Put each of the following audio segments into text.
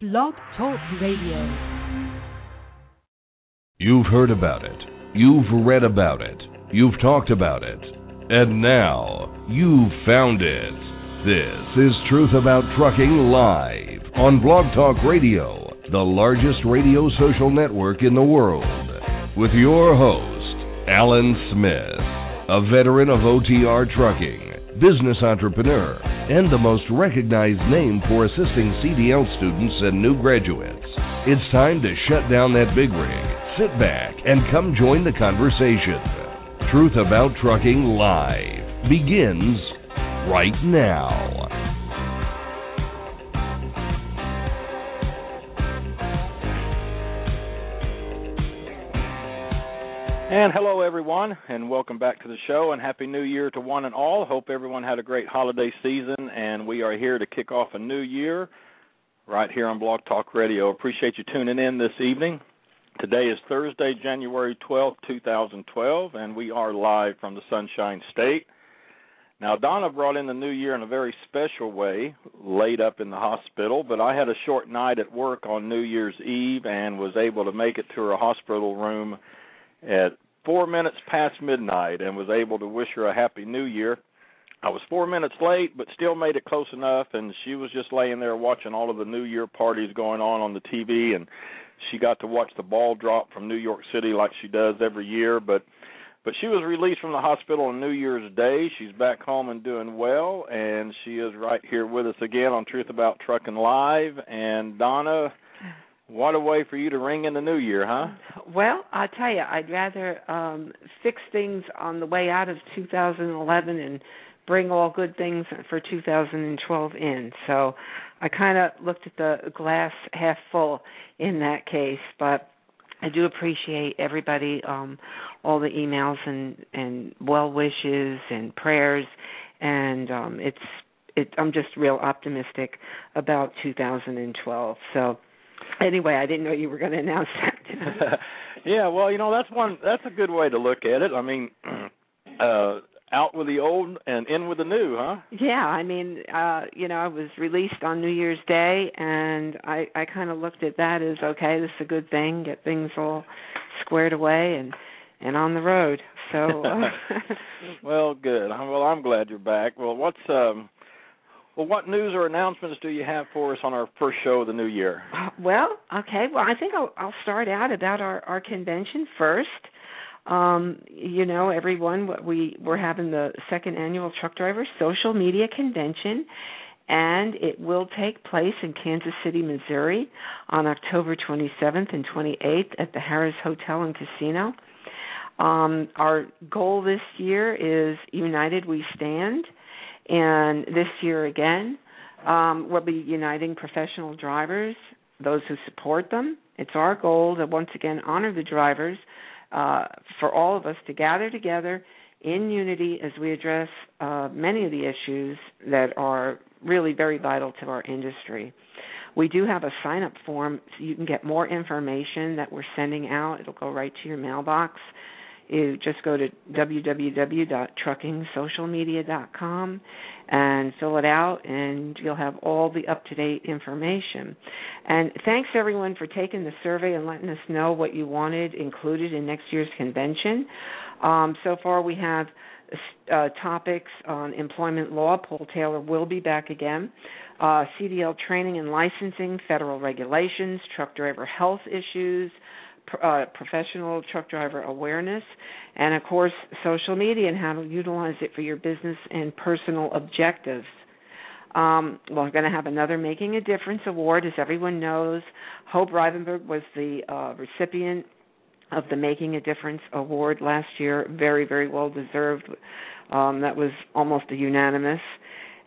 Blog Talk Radio. You've heard about it. You've read about it. You've talked about it. And now, you've found it. This is Truth About Trucking Live on Blog Talk Radio, the largest radio social network in the world. With your host, Alan Smith, a veteran of OTR trucking business entrepreneur, and the most recognized name for assisting CDL students and new graduates. It's time to shut down that big rig, sit back, and come join the conversation. Truth About Trucking Live begins right now. And hello, everyone, and welcome back to the show. And happy New Year to one and all. Hope everyone had a great holiday season. And we are here to kick off a new year right here on Blog Talk Radio. Appreciate you tuning in this evening. Today is Thursday, January 12th, 2012, and we are live from the Sunshine State. Now, Donna brought in the new year in a very special way, laid up in the hospital, but I had a short night at work on New Year's Eve and was able to make it to her hospital room at four minutes past midnight and was able to wish her a happy new year. I was four minutes late, but still made it close enough. And she was just laying there watching all of the New Year parties going on on the TV, and she got to watch the ball drop from New York City like she does every year. But but she was released from the hospital on New Year's Day. She's back home and doing well, and she is right here with us again on Truth About Trucking Live. And Donna, what a way for you to ring in the new year, huh? Well, I tell you, I'd rather um fix things on the way out of 2011 and bring all good things for 2012 in. So I kind of looked at the glass half full in that case, but I do appreciate everybody um all the emails and and well wishes and prayers and um it's it I'm just real optimistic about 2012. So anyway, I didn't know you were going to announce that. yeah, well, you know that's one that's a good way to look at it. I mean, uh out with the old and in with the new, huh? Yeah, I mean, uh, you know, I was released on New Year's Day and I I kind of looked at that as okay, this is a good thing, get things all squared away and and on the road. So uh, Well, good. Well, I'm glad you're back. Well, what's um well, what news or announcements do you have for us on our first show of the new year? Well, okay. Well, I think I'll, I'll start out about our, our convention first. Um, you know, everyone, we we're having the second annual Truck Driver Social Media Convention, and it will take place in Kansas City, Missouri, on October 27th and 28th at the Harrah's Hotel and Casino. Um, our goal this year is United We Stand and this year again, um, we'll be uniting professional drivers, those who support them. It's our goal to once again honor the drivers, uh, for all of us to gather together in unity as we address uh, many of the issues that are really very vital to our industry. We do have a sign up form so you can get more information that we're sending out. It'll go right to your mailbox you just go to www.truckingsocialmedia.com and fill it out and you'll have all the up to date information. And thanks everyone for taking the survey and letting us know what you wanted included in next year's convention. Um, so far we have uh, topics on employment law. Paul Taylor will be back again. Uh, CDL training and licensing, federal regulations, truck driver health issues, uh, professional truck driver awareness, and of course, social media and how to utilize it for your business and personal objectives. Um, we're going to have another Making a Difference award. As everyone knows, Hope Rivenburg was the uh, recipient of the Making a Difference award last year. Very, very well deserved. Um, that was almost a unanimous.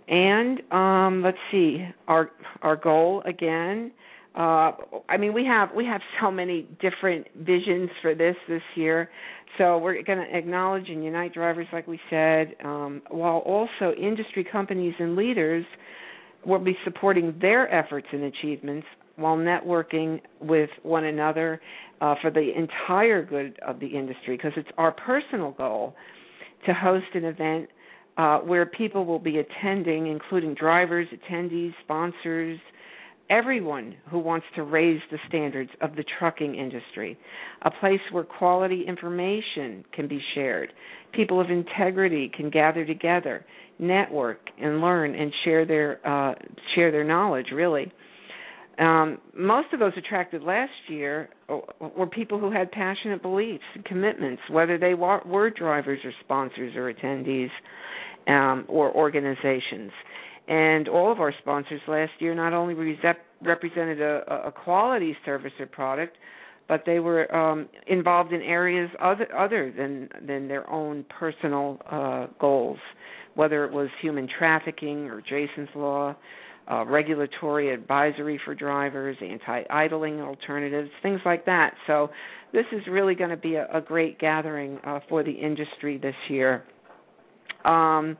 And um, let's see, our our goal again uh i mean we have we have so many different visions for this this year. So we're going to acknowledge and unite drivers like we said um, while also industry companies and leaders will be supporting their efforts and achievements while networking with one another uh, for the entire good of the industry because it's our personal goal to host an event uh, where people will be attending including drivers attendees sponsors everyone who wants to raise the standards of the trucking industry, a place where quality information can be shared. People of integrity can gather together, network, and learn and share their uh, share their knowledge. Really, um, most of those attracted last year were people who had passionate beliefs and commitments, whether they were drivers or sponsors or attendees um, or organizations. And all of our sponsors last year not only represented a, a quality service or product, but they were um, involved in areas other, other than than their own personal uh, goals, whether it was human trafficking or Jason's law, uh, regulatory advisory for drivers, anti-idling alternatives, things like that. So this is really going to be a, a great gathering uh, for the industry this year. Um,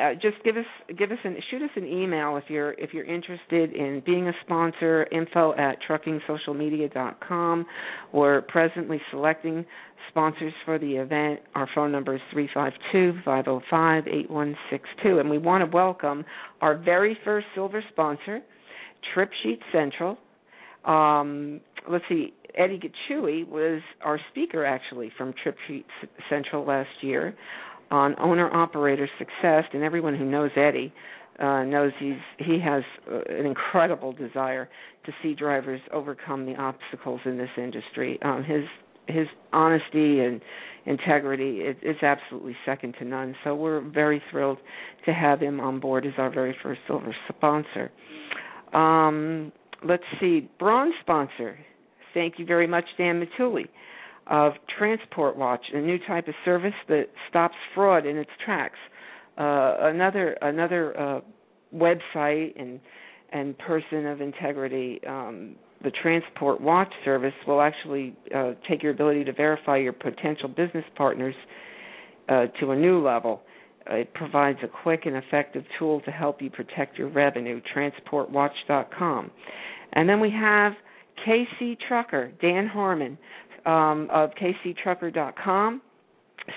uh, just give us give us an shoot us an email if you're if you're interested in being a sponsor info at truckingsocialmedia.com we're presently selecting sponsors for the event. Our phone number is 352-505-8162 and we want to welcome our very first silver sponsor trip sheet central. Um, let's see eddie Gachui was our speaker actually from trip sheet central last year on owner operator success, and everyone who knows Eddie uh, knows he's he has uh, an incredible desire to see drivers overcome the obstacles in this industry. Um, his his honesty and integrity is, is absolutely second to none. So we're very thrilled to have him on board as our very first silver sponsor. Um, let's see, bronze sponsor. Thank you very much, Dan Matuli of Transport Watch, a new type of service that stops fraud in its tracks. Uh, another another uh, website and and person of integrity. Um, the Transport Watch service will actually uh, take your ability to verify your potential business partners uh, to a new level. It provides a quick and effective tool to help you protect your revenue. TransportWatch.com, and then we have KC Trucker Dan Harmon um, of kctrucker.com.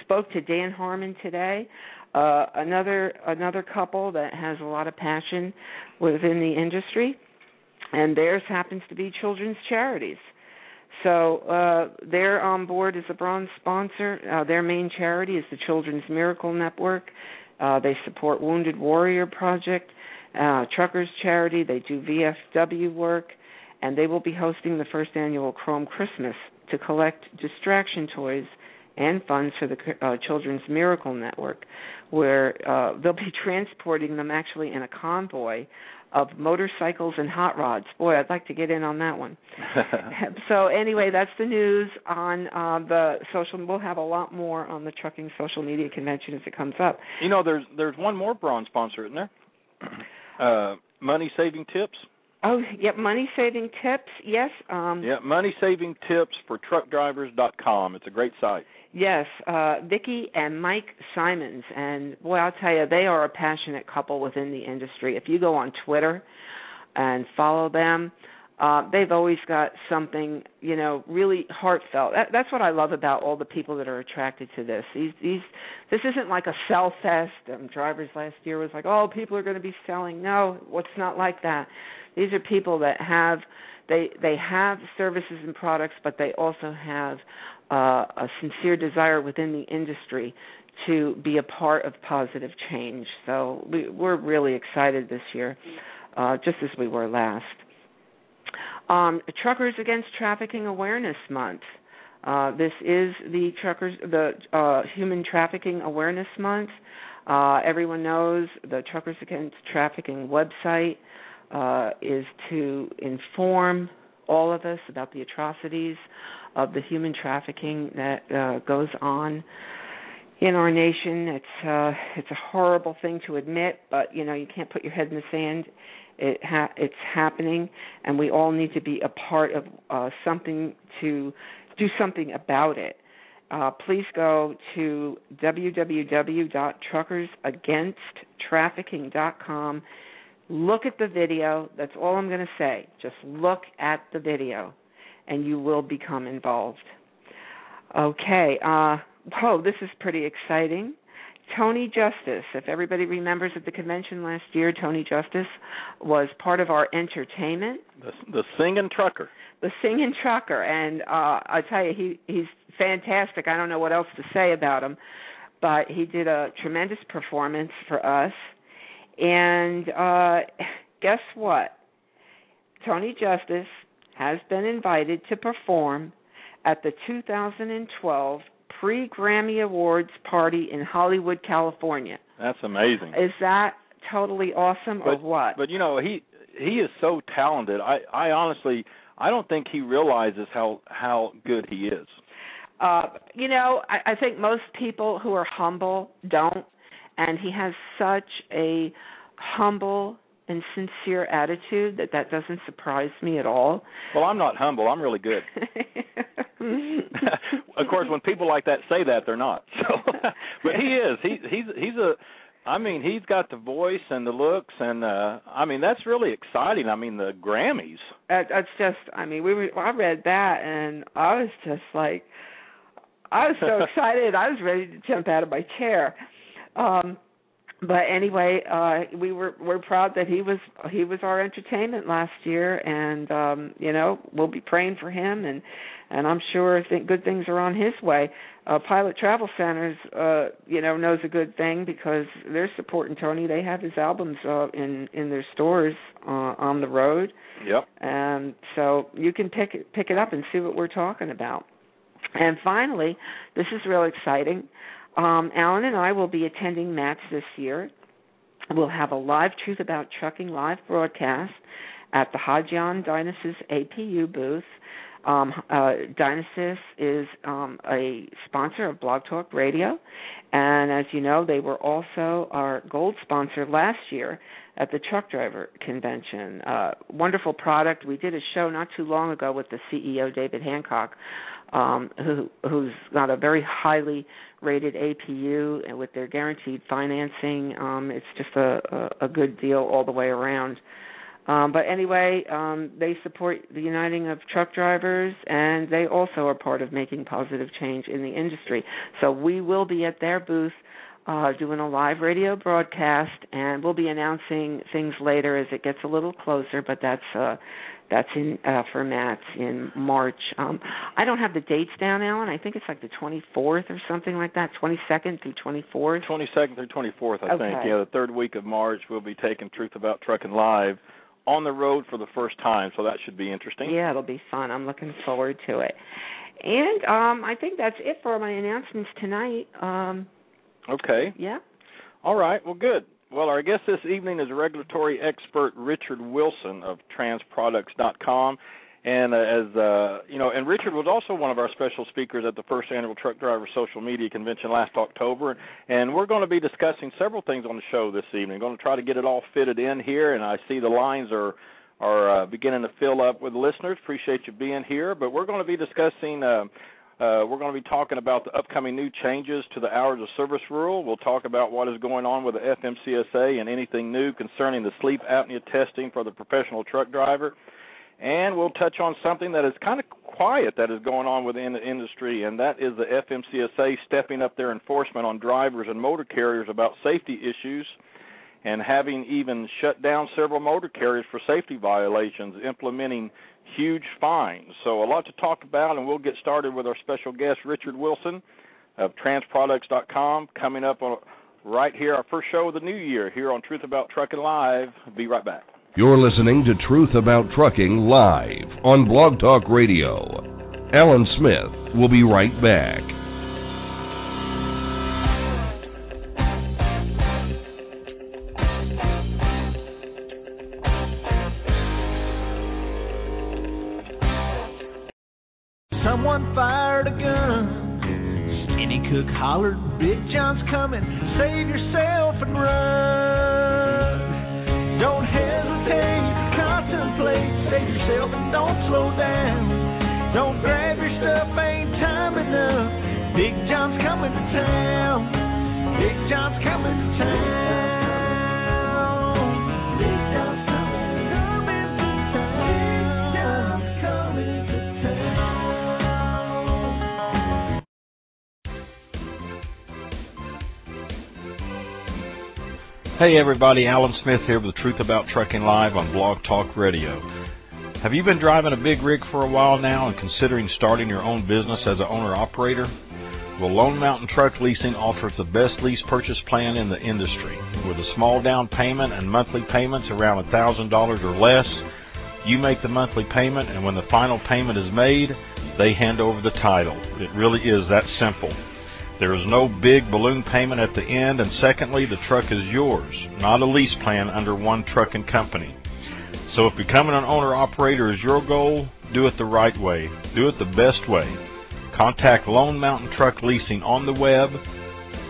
Spoke to Dan Harmon today. Uh, another another couple that has a lot of passion within the industry, and theirs happens to be children's charities. So uh, they're on board as a bronze sponsor. Uh, their main charity is the Children's Miracle Network. Uh, they support Wounded Warrior Project, uh, Truckers Charity. They do VFW work, and they will be hosting the first annual Chrome Christmas to collect distraction toys and funds for the uh, Children's Miracle Network, where uh, they'll be transporting them actually in a convoy of motorcycles and hot rods. Boy, I'd like to get in on that one. so anyway, that's the news on uh, the social. We'll have a lot more on the trucking social media convention as it comes up. You know, there's there's one more bronze sponsor, isn't there? Uh, money saving tips. Oh, yep, money saving tips. Yes. Um, yeah, money saving tips for truckdrivers.com. It's a great site. Yes, uh, Vicki and Mike Simons, and boy, I'll tell you, they are a passionate couple within the industry. If you go on Twitter and follow them, uh, they've always got something, you know, really heartfelt. That, that's what I love about all the people that are attracted to this. These, these, this isn't like a sell fest. Um, drivers last year was like, oh, people are going to be selling. No, it's not like that these are people that have they they have services and products, but they also have uh, a sincere desire within the industry to be a part of positive change. So we, we're really excited this year, uh, just as we were last. Um, Truckers Against Trafficking Awareness Month. Uh, this is the truckers the uh, Human Trafficking Awareness Month. Uh, everyone knows the Truckers Against Trafficking website uh, is to inform all of us about the atrocities of the human trafficking that uh, goes on in our nation. It's uh, it's a horrible thing to admit, but you know you can't put your head in the sand. It ha- it's happening, and we all need to be a part of uh, something to do something about it. Uh, please go to www.truckersagainsttrafficking.com Look at the video. That's all I'm going to say. Just look at the video, and you will become involved. Okay. Uh, oh, this is pretty exciting. Tony Justice. If everybody remembers at the convention last year, Tony Justice was part of our entertainment. The, the singing trucker. The singing trucker, and uh I tell you, he he's fantastic. I don't know what else to say about him, but he did a tremendous performance for us. And uh guess what? Tony Justice has been invited to perform at the 2012 pre Grammy Awards party in Hollywood, California. That's amazing. Is that totally awesome or what? But you know, he he is so talented. I I honestly I don't think he realizes how how good he is. uh you know, I, I think most people who are humble don't and he has such a humble and sincere attitude that that doesn't surprise me at all. Well, I'm not humble. I'm really good. of course, when people like that say that, they're not. So, but he is. He he's he's a. I mean, he's got the voice and the looks, and uh I mean that's really exciting. I mean, the Grammys. that, that's just I mean, we were I read that and I was just like I was so excited. I was ready to jump out of my chair. Um but anyway, uh we were we're proud that he was he was our entertainment last year and um you know, we'll be praying for him and and I'm sure think good things are on his way. Uh Pilot Travel Centers uh you know knows a good thing because they're supporting Tony. They have his albums uh in in their stores uh on the road. Yep. Um, so you can pick it, pick it up and see what we're talking about. And finally, this is real exciting. Um, Alan and I will be attending MATS this year. We'll have a live Truth About Trucking live broadcast at the Hodyon Dynasys APU booth. Um, uh, Dynasys is um, a sponsor of Blog Talk Radio, and as you know, they were also our gold sponsor last year at the Truck Driver Convention. Uh, wonderful product. We did a show not too long ago with the CEO David Hancock, um, who who's got a very highly rated APU and with their guaranteed financing. Um, it's just a, a, a good deal all the way around. Um, but anyway, um, they support the uniting of truck drivers, and they also are part of making positive change in the industry. So we will be at their booth uh, doing a live radio broadcast, and we'll be announcing things later as it gets a little closer. But that's uh, that's in uh, for MATS in March. Um, I don't have the dates down, Alan. I think it's like the 24th or something like that, 22nd through 24th. 22nd through 24th, I think. Okay. Yeah, the third week of March, we'll be taking Truth About Trucking live on the road for the first time, so that should be interesting. Yeah, it'll be fun. I'm looking forward to it. And um, I think that's it for my announcements tonight. Um, Okay. yeah. All right. Well, good. Well, our guest this evening is regulatory expert Richard Wilson of transproducts.com. And uh, as uh, you know, and Richard was also one of our special speakers at the first annual Truck Driver Social Media Convention last October. And we're going to be discussing several things on the show this evening. going to try to get it all fitted in here, and I see the lines are are uh, beginning to fill up with listeners. Appreciate you being here. But we're going to be discussing. Uh, we're going to be talking about the upcoming new changes to the hours of service rule. We'll talk about what is going on with the FMCSA and anything new concerning the sleep apnea testing for the professional truck driver. And we'll touch on something that is kind of quiet that is going on within the industry, and that is the FMCSA stepping up their enforcement on drivers and motor carriers about safety issues and having even shut down several motor carriers for safety violations, implementing huge fines. So, a lot to talk about, and we'll get started with our special guest, Richard Wilson of transproducts.com, coming up on right here, our first show of the new year here on Truth About Trucking Live. Be right back. You're listening to Truth About Trucking live on Blog Talk Radio. Alan Smith will be right back. Big John's coming. Save yourself and run. Don't hesitate, contemplate. Save yourself and don't slow down. Don't grab your stuff, ain't time enough. Big John's coming to town. Big John's coming to town. Hey everybody, Alan Smith here with the Truth About Trucking Live on Blog Talk Radio. Have you been driving a big rig for a while now and considering starting your own business as an owner operator? Well, Lone Mountain Truck Leasing offers the best lease purchase plan in the industry. With a small down payment and monthly payments around $1,000 or less, you make the monthly payment, and when the final payment is made, they hand over the title. It really is that simple. There is no big balloon payment at the end, and secondly, the truck is yours, not a lease plan under one trucking company. So if becoming an owner operator is your goal, do it the right way. Do it the best way. Contact Lone Mountain Truck Leasing on the web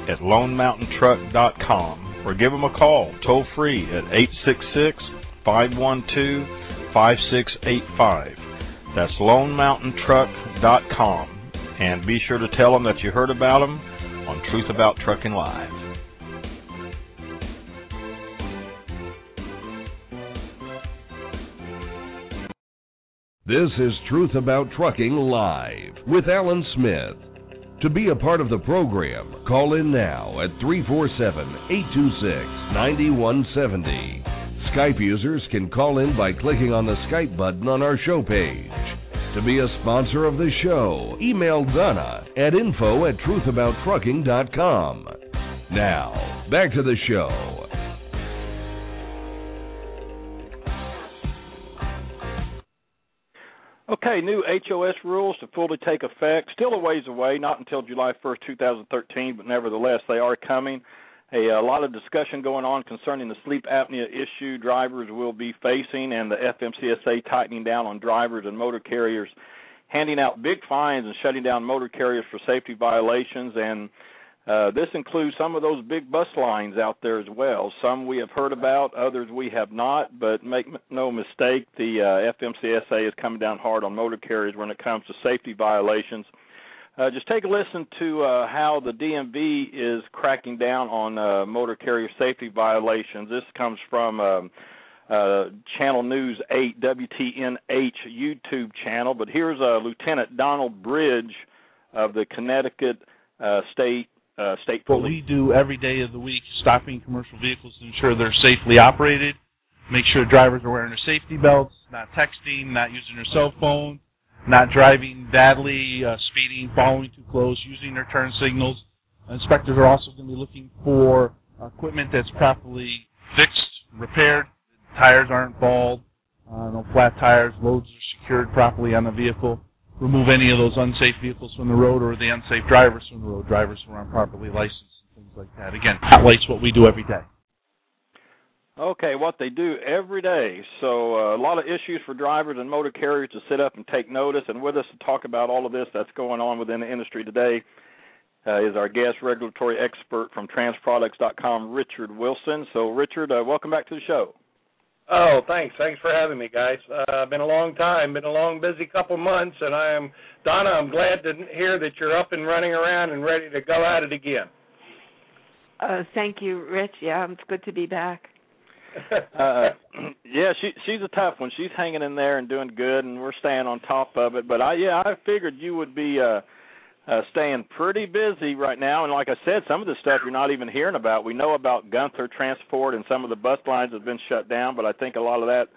at lonemountaintruck.com or give them a call toll free at 866 512 5685. That's lonemountaintruck.com. And be sure to tell them that you heard about them on Truth About Trucking Live. This is Truth About Trucking Live with Alan Smith. To be a part of the program, call in now at 347 826 9170. Skype users can call in by clicking on the Skype button on our show page. To be a sponsor of the show, email Donna at info at truthabouttrucking.com. Now, back to the show. Okay, new HOS rules to fully take effect. Still a ways away, not until July 1st, 2013, but nevertheless, they are coming. A, a lot of discussion going on concerning the sleep apnea issue drivers will be facing and the FMCSA tightening down on drivers and motor carriers handing out big fines and shutting down motor carriers for safety violations and uh, this includes some of those big bus lines out there as well. Some we have heard about, others we have not. But make no mistake, the uh, FMCSA is coming down hard on motor carriers when it comes to safety violations. Uh, just take a listen to uh, how the DMV is cracking down on uh, motor carrier safety violations. This comes from um, uh, Channel News 8 WTNH YouTube channel. But here's uh, Lieutenant Donald Bridge of the Connecticut uh, State uh, State Police. What we do every day of the week, stopping commercial vehicles to ensure they're safely operated, make sure drivers are wearing their safety belts, not texting, not using their cell phone, not driving badly, uh, speeding, following too close, using their turn signals. Inspectors are also going to be looking for equipment that's properly fixed, repaired, tires aren't bald, uh, no flat tires, loads are secured properly on the vehicle remove any of those unsafe vehicles from the road or the unsafe drivers from the road, drivers who aren't properly licensed and things like that. Again, highlights what we do every day. Okay, what they do every day. So uh, a lot of issues for drivers and motor carriers to sit up and take notice. And with us to talk about all of this that's going on within the industry today uh, is our guest regulatory expert from Transproducts.com, Richard Wilson. So Richard, uh, welcome back to the show. Oh, thanks. Thanks for having me, guys. Uh, been a long time, been a long, busy couple months, and I am Donna. I'm glad to hear that you're up and running around and ready to go at it again. Uh, thank you, Rich. Yeah, it's good to be back. uh, yeah, she she's a tough one. She's hanging in there and doing good, and we're staying on top of it. But I yeah, I figured you would be uh uh, staying pretty busy right now. And like I said, some of the stuff you're not even hearing about. We know about Gunther Transport and some of the bus lines have been shut down, but I think a lot of that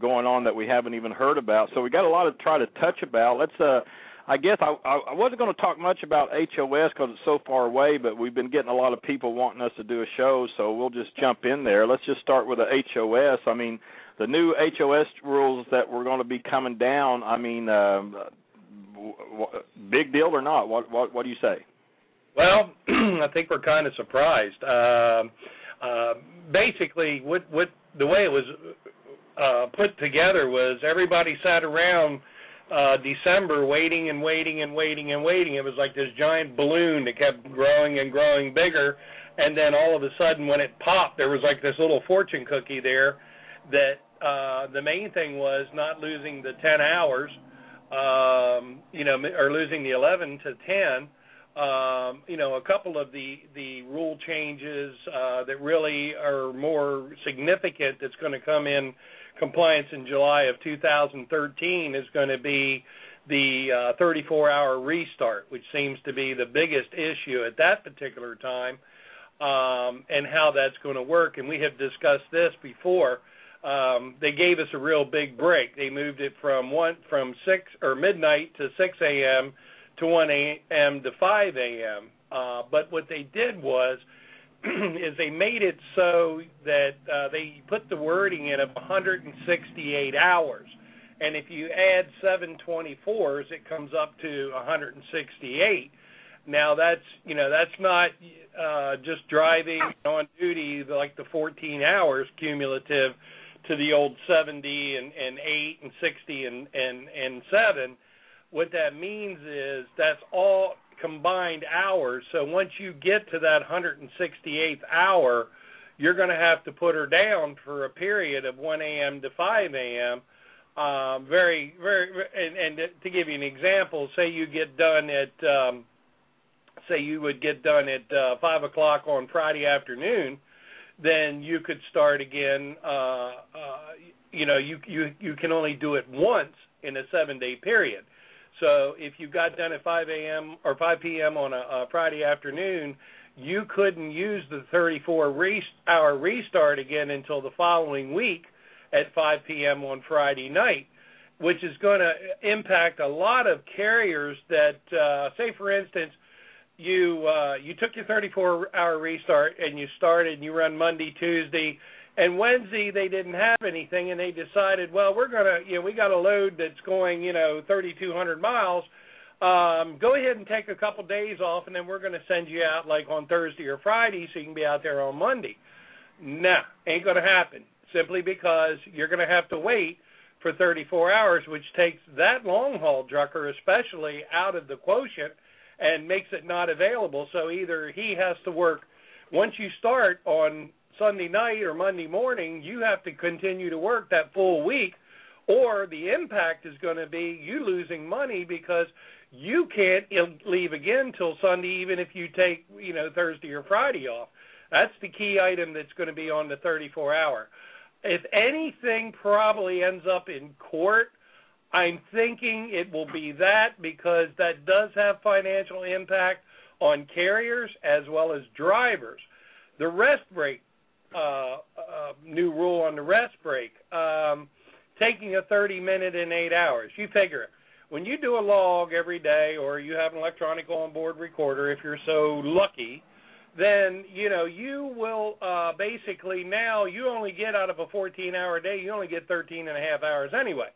going on that we haven't even heard about. So we got a lot to try to touch about. Let's. uh I guess I, I wasn't going to talk much about HOS because it's so far away, but we've been getting a lot of people wanting us to do a show, so we'll just jump in there. Let's just start with the HOS. I mean, the new HOS rules that were going to be coming down. I mean, um, big deal or not? What what what do you say? Well, I think we're kind of surprised. Uh, uh, basically, what what the way it was uh, put together was everybody sat around uh, December waiting and waiting and waiting and waiting. It was like this giant balloon that kept growing and growing bigger, and then all of a sudden, when it popped, there was like this little fortune cookie there. That uh, the main thing was not losing the ten hours um, you know, or losing the 11 to 10. Um, you know, a couple of the the rule changes uh, that really are more significant that's going to come in compliance in July of 2013 is going to be the uh, 34-hour restart, which seems to be the biggest issue at that particular time. um, and how that's going to work. And we have discussed this before. Um, they gave us a real big break. They moved it from one from six or midnight to six a.m. to one a.m. to five a.m. Uh, but what they did was is they made it so that uh, they put the wording in of 168 hours, and if you add 724s, it comes up to 168. Now that's you know that's not uh, just driving on duty like the 14 hours cumulative to the old 70 and, and 8 and 60 and, and and 7. What that means is that's all combined hours. So once you get to that 168th hour, you're going to have to put her down for a period of 1 a.m. to 5 a.m. Um, very, very, and, and to give you an example, say you get done at, um, say you would get done at uh, five o'clock on Friday afternoon, then you could start again. Uh, uh, you know, you you you can only do it once in a seven day period. So if you got done at 5 a.m. or 5 p.m. on a, a Friday afternoon, you couldn't use the 34 re- hour restart again until the following week at 5 p.m. on Friday night, which is going to impact a lot of carriers that, uh, say, for instance, you uh, you took your 34 hour restart and you started and you run Monday, Tuesday, and Wednesday they didn't have anything and they decided, well, we're gonna you know we got a load that's going you know 3,200 miles. Um, go ahead and take a couple days off, and then we're to send you out like on Thursday or Friday, so you can be out there on Monday. Nah, ain't to happen. Simply because you're to have to wait for 34 hours, which takes that long haul trucker, especially, out of the quotient and makes it not available. So either he has to work once you start on Sunday night or Monday morning, you have to continue to work that full week, or the impact is going to be you losing money because you can't leave again till Sunday, even if you take you know Thursday or Friday off. That's the key item that's going to be on the 34 hour. If anything, probably ends up in court I'm thinking it will be that because that does have financial impact on carriers as well as drivers. The rest break, new rule on the rest break, um, taking a 30 minute in eight hours. You figure. When you do a log every day or you have an electronic onboard recorder, if you're so lucky, then you know you will uh basically now you only get out of a 14 hour day you only get 13 and a half hours anyway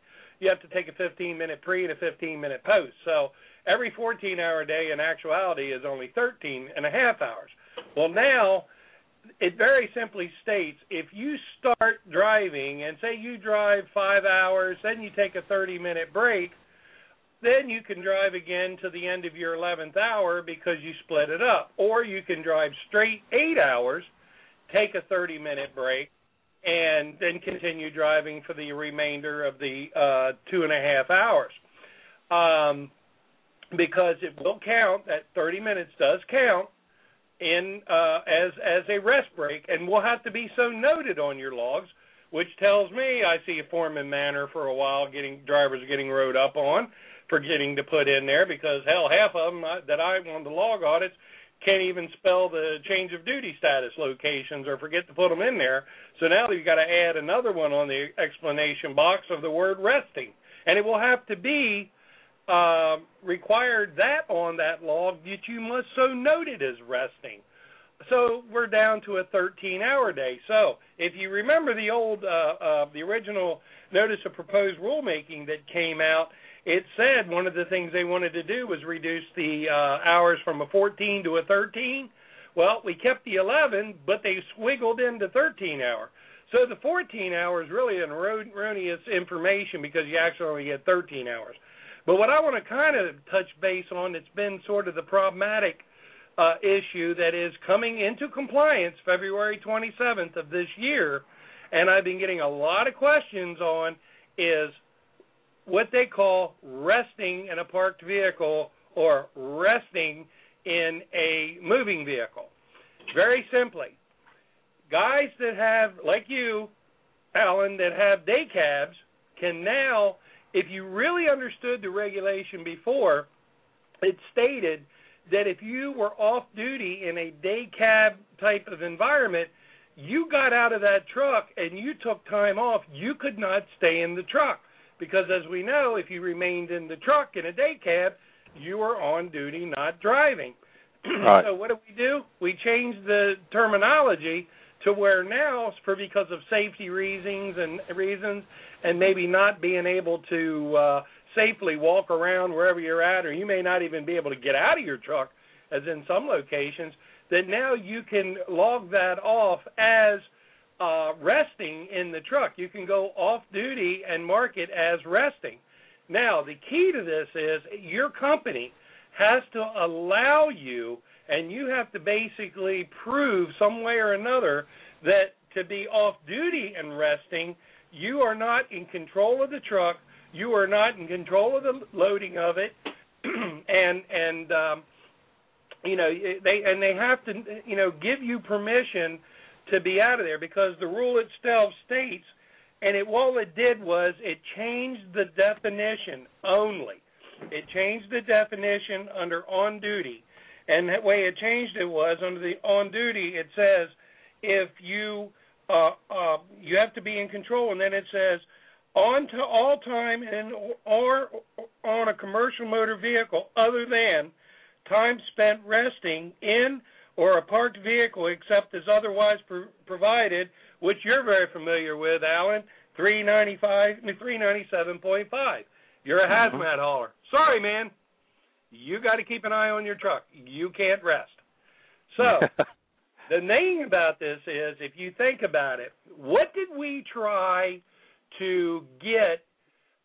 you have to take a 15 minute pre and a 15 minute post. So every 14 hour day in actuality is only 13 and a half hours. Well, now it very simply states if you start driving and say you drive five hours, then you take a 30 minute break, then you can drive again to the end of your 11th hour because you split it up. Or you can drive straight eight hours, take a 30 minute break, and then continue driving for the remainder of the uh, two and a half hours. Um, because it will count, that 30 minutes does count in uh, as as a rest break, and will have to be so noted on your logs, which tells me I see a form and manner for a while getting drivers getting rode up on, forgetting to put in there because hell, half of them that I on the log audits can't even spell the change of duty status locations or forget to put them in there. So now you've got to add another one on the explanation box of the word resting. And it will have to be uh, required that on that log that you must so note it as resting. So we're down to a 13 hour day. So if you remember the old, uh, uh, the original notice of proposed rulemaking that came out, it said one of the things they wanted to do was reduce the uh, hours from a 14 to a 13. Well, we kept the 11, but they swiggled into 13 hour. So the 14 hours really an erroneous information because you actually only get 13 hours. But what I want to kind of touch base on, it's been sort of the problematic uh, issue that is coming into compliance February 27th of this year, and I've been getting a lot of questions on is what they call resting in a parked vehicle or resting in a moving vehicle. Very simply, guys that have, like you, Alan, that have day cabs can now, if you really understood the regulation before, it stated that if you were off duty in a day cab type of environment, you got out of that truck and you took time off, you could not stay in the truck. Because as we know, if you remained in the truck in a day cab, you were on duty, not driving. Right. so what do we do? We change the terminology to where now, for because of safety reasons and reasons, and maybe not being able to uh, safely walk around wherever you're at, or you may not even be able to get out of your truck, as in some locations, that now you can log that off as uh, resting in the truck. You can go off duty and mark it as resting. Now, the key to this is your company has to allow you, and you have to basically prove some way or another that to be off duty and resting, you are not in control of the truck, you are not in control of the loading of it, and and um, you know they and they have to you know give you permission to be out of there because the rule itself states and it all it did was it changed the definition only. It changed the definition under on duty. And the way it changed it was under the on duty it says if you uh uh you have to be in control and then it says on to all time and or on a commercial motor vehicle other than time spent resting in or a parked vehicle except as otherwise pro- provided, which you're very familiar with, Alan, 395 397.5. You're a hazmat hauler. Sorry, man. You got to keep an eye on your truck. You can't rest. So, the thing about this is if you think about it, what did we try to get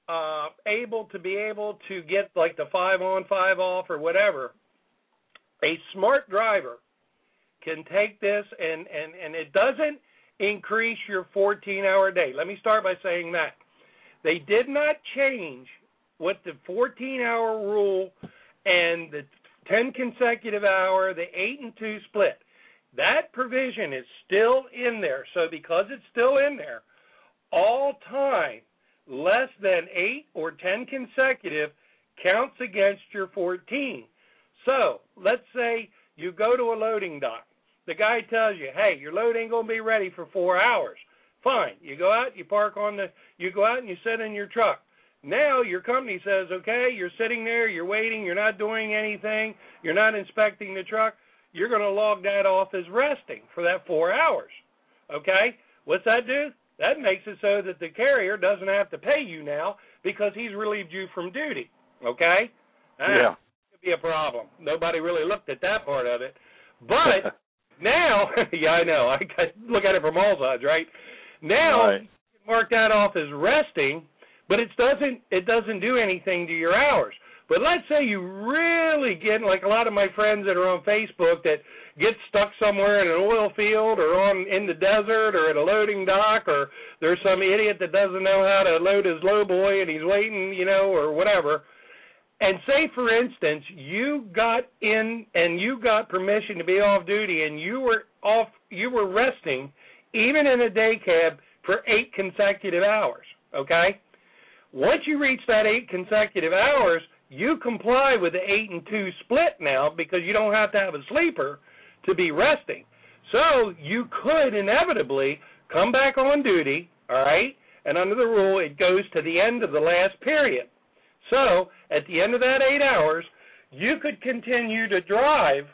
uh able to be able to get like the 5 on 5 off or whatever? A smart driver can take this and and and it doesn't increase your 14 hour day. Let me start by saying that. They did not change what the 14 hour rule and the 10 consecutive hour, the 8 and 2 split. That provision is still in there. So because it's still in there, all time less than 8 or 10 consecutive counts against your 14. So, let's say you go to a loading dock. The guy tells you, "Hey, your load ain't going to be ready for 4 hours." Fine. You go out, you park on the you go out and you sit in your truck. Now your company says, "Okay, you're sitting there, you're waiting, you're not doing anything, you're not inspecting the truck. You're going to log that off as resting for that 4 hours." Okay? What's that do? That makes it so that the carrier doesn't have to pay you now because he's relieved you from duty. Okay? Ah, Yeah. could be a problem. Nobody really looked at that part of it. But now, yeah, I know. I, look at it from all sides, right? Now, Right. mark that off as resting, but it doesn't it doesn't do anything to your hours. But let's say you really get like a lot of my friends that are on Facebook that get stuck somewhere in an oil field or on in the desert or at a loading dock or there's some idiot that doesn't know how to load his lowboy and he's waiting, you know, or whatever. And say for instance, you got in and you got permission to be off duty and you were off you were resting even in a day cab for 8 consecutive hours, okay? Once you reach that 8 consecutive hours, you comply with the 8 and 2 split now because you don't have to have a sleeper to be resting. So, you could inevitably come back on duty, all right? And under the rule, it goes to the end of the last period. So, at the end of that 8 hours, you could continue to drive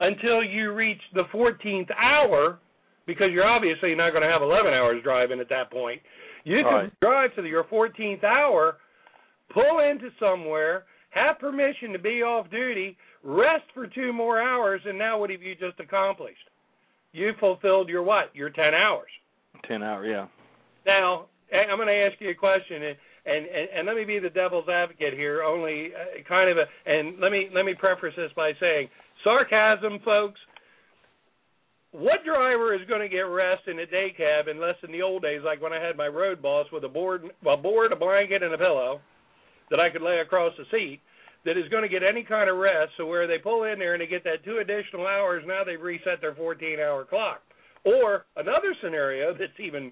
until you reach the 14th hour because you're obviously not going to have 11 hours driving at that point. You can Right. drive to your 14th hour, pull into somewhere, have permission to be off duty, rest for two more hours, and now what have you just accomplished? You fulfilled your what? Your 10 hours. 10 hour, yeah. Now, I'm going to ask you a question, and and, and, and let me be the devil's advocate here. Only uh, kind of a, and let me let me preface this by saying sarcasm, folks. What driver is going to get rest in a day cab unless in the old days, like when I had my road boss with a board, a board, a blanket, and a pillow that I could lay across the seat, that is going to get any kind of rest. So where they pull in there and they get that two additional hours, now they've reset their 14-hour clock. Or another scenario that's even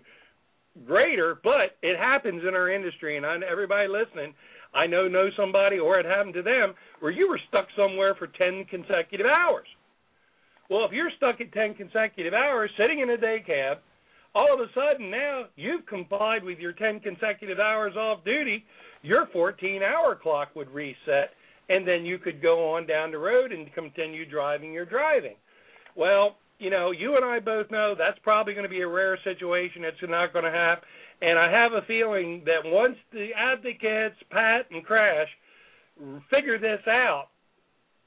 greater, but it happens in our industry, and I, everybody listening, I know know somebody, or it happened to them, where you were stuck somewhere for 10 consecutive hours. Well, if you're stuck at 10 consecutive hours sitting in a day cab, all of a sudden now you've complied with your 10 consecutive hours off duty, your 14 hour clock would reset, and then you could go on down the road and continue driving your driving. Well, you know, you and I both know that's probably going to be a rare situation. It's not going to happen. And I have a feeling that once the advocates, PATT and CRASH, figure this out,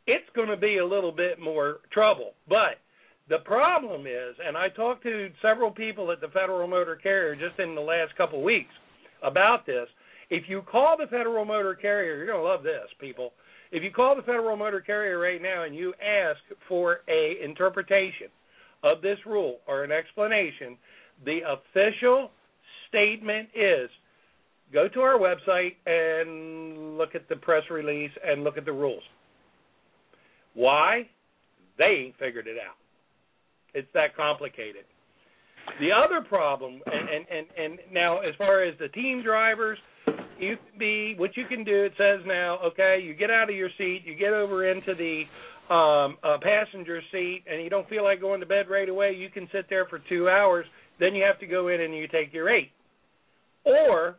it's going to be a little bit more trouble. But the problem is, and I talked to several people at the Federal Motor Carrier just in the last couple of weeks about this. If you call the Federal Motor Carrier, you're going to love this, people. If you call the Federal Motor Carrier right now and you ask for a interpretation of this rule or an explanation, the official statement is go to our website and look at the press release and look at the rules. Why? They ain't figured it out. It's that complicated. The other problem, and, and, and, and now as far as the team drivers, you can be what you can do. It says now, okay, you get out of your seat, you get over into the um, uh, passenger seat, and you don't feel like going to bed right away. You can sit there for two hours. Then you have to go in and you take your eight. Or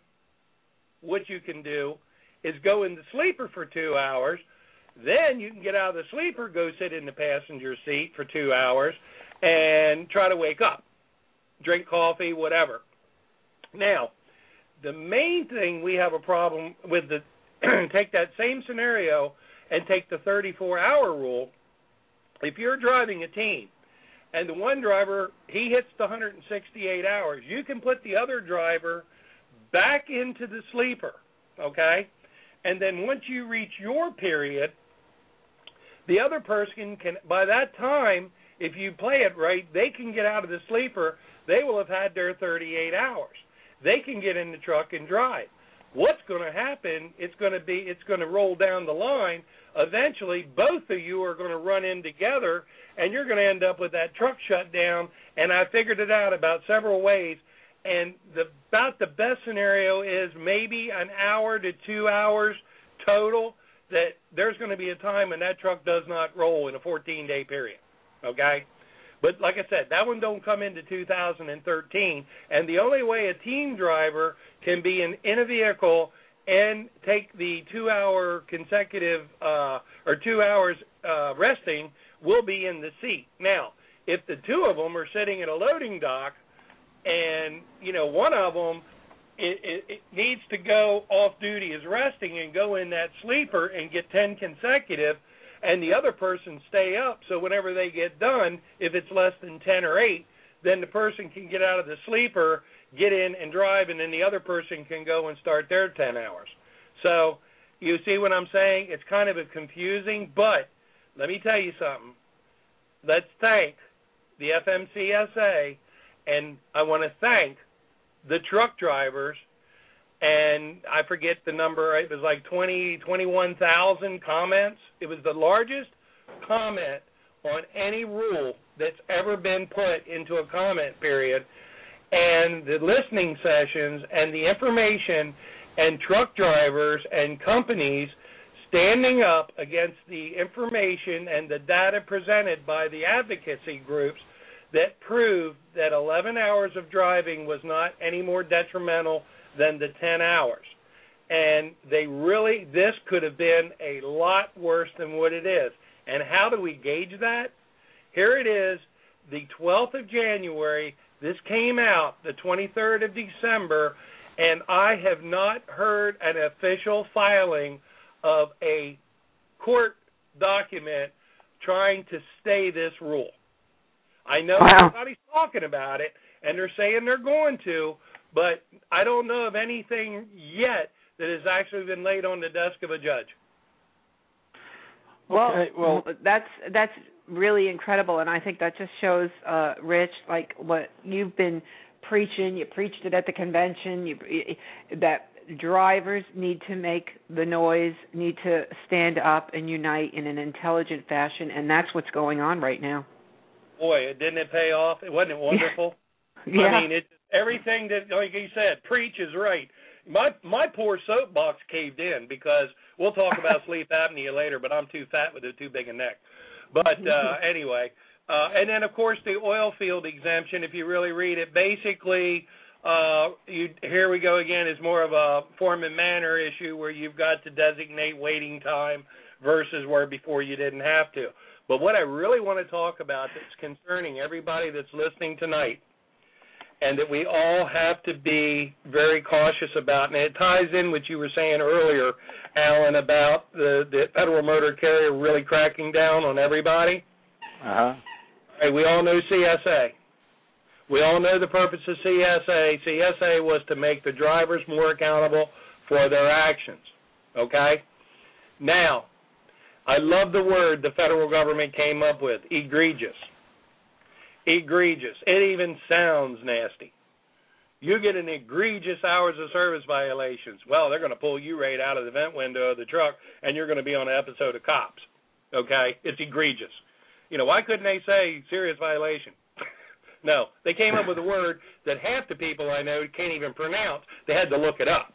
what you can do is go in the sleeper for two hours. Then you can get out of the sleeper, go sit in the passenger seat for two hours, and try to wake up, drink coffee, whatever. Now, the main thing we have a problem with the take that same scenario and take the 34 hour rule. If you're driving a team and the one driver he hits the 168 hours, you can put the other driver back into the sleeper, okay? And then once you reach your period, the other person can by that time if you play it right, they can get out of the sleeper. They will have had their 38 hours. They can get in the truck and drive. What's going to happen? It's going to be it's going to roll down the line. Eventually, both of you are going to run in together, and you're going to end up with that truck shut down. And I figured it out about several ways. And the about the best scenario is maybe an hour to two hours total. That there's going to be a time when that truck does not roll in a 14 day period. Okay, but like I said, that one don't come into 2013, and the only way a team driver can be in, in a vehicle and take the two-hour consecutive uh, or two hours uh, resting will be in the seat. Now, if the two of them are sitting in a loading dock, and you know one of them it, it, it needs to go off duty as resting and go in that sleeper and get 10 consecutive and the other person stay up so whenever they get done, if it's less than 10 or 8, then the person can get out of the sleeper, get in and drive, and then the other person can go and start their 10 hours. So you see what I'm saying? It's kind of confusing, but let me tell you something. Let's thank the FMCSA, and I want to thank the truck drivers and I forget the number. It was like twenty, twenty-one thousand comments. It was the largest comment on any rule that's ever been put into a comment period. And the listening sessions and the information and truck drivers and companies standing up against the information and the data presented by the advocacy groups that proved that 11 hours of driving was not any more detrimental than the 10 hours. And they really, this could have been a lot worse than what it is. And how do we gauge that? Here it is, the 12th of January. This came out the 23rd of December, and I have not heard an official filing of a court document trying to stay this rule. I know wow. everybody's talking about it, and they're saying they're going to, but I don't know of anything yet that has actually been laid on the desk of a judge. Well, okay, well, that's that's really incredible, and I think that just shows, uh, Rich, like what you've been preaching. You preached it at the convention. You that drivers need to make the noise, need to stand up and unite in an intelligent fashion, and that's what's going on right now. Boy, didn't it pay off? Wasn't it wonderful? Yeah. I mean, it everything that, like you said, preach is right. my my poor soapbox caved in because we'll talk about sleep apnea later, but I'm too fat with a too big a neck. But uh, anyway, uh, and then of course the oil field exemption. If you really read it, basically, uh, you here we go again is more of a form and manner issue where you've got to designate waiting time versus where before you didn't have to. But what I really want to talk about that's concerning everybody that's listening tonight and that we all have to be very cautious about. And it ties in what you were saying earlier, Alan, about the, the federal motor carrier really cracking down on everybody. Uh huh. Hey, we all know CSA. We all know the purpose of CSA. CSA was to make the drivers more accountable for their actions. Okay? Now, I love the word the federal government came up with egregious egregious. It even sounds nasty. You get an egregious hours of service violations. Well, they're going to pull you right out of the vent window of the truck, and you're going to be on an episode of Cops. Okay, it's egregious. You know why couldn't they say serious violation? no, they came up with a word that half the people I know can't even pronounce. They had to look it up.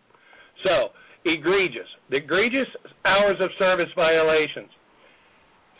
So egregious, the egregious hours of service violations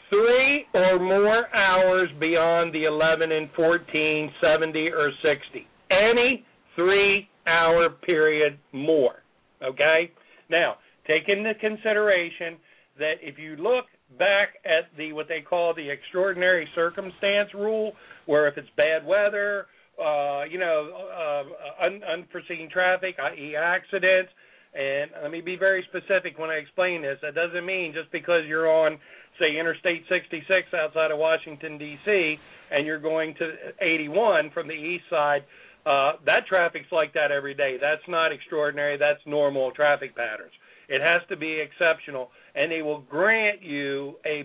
three or more hours beyond the 11 and 14, 70 or 60. Any three hour period more. Okay? Now, take into consideration that if you look back at the what they call the extraordinary circumstance rule, where if it's bad weather, uh, you know, uh, un- unforeseen traffic, i.e., accidents, and let me be very specific when I explain this. That doesn't mean just because you're on say Interstate 66 outside of Washington D.C. and you're going to 81 from the east side, uh, that traffic's like that every day. That's not extraordinary. That's normal traffic patterns. It has to be exceptional, and they will grant you a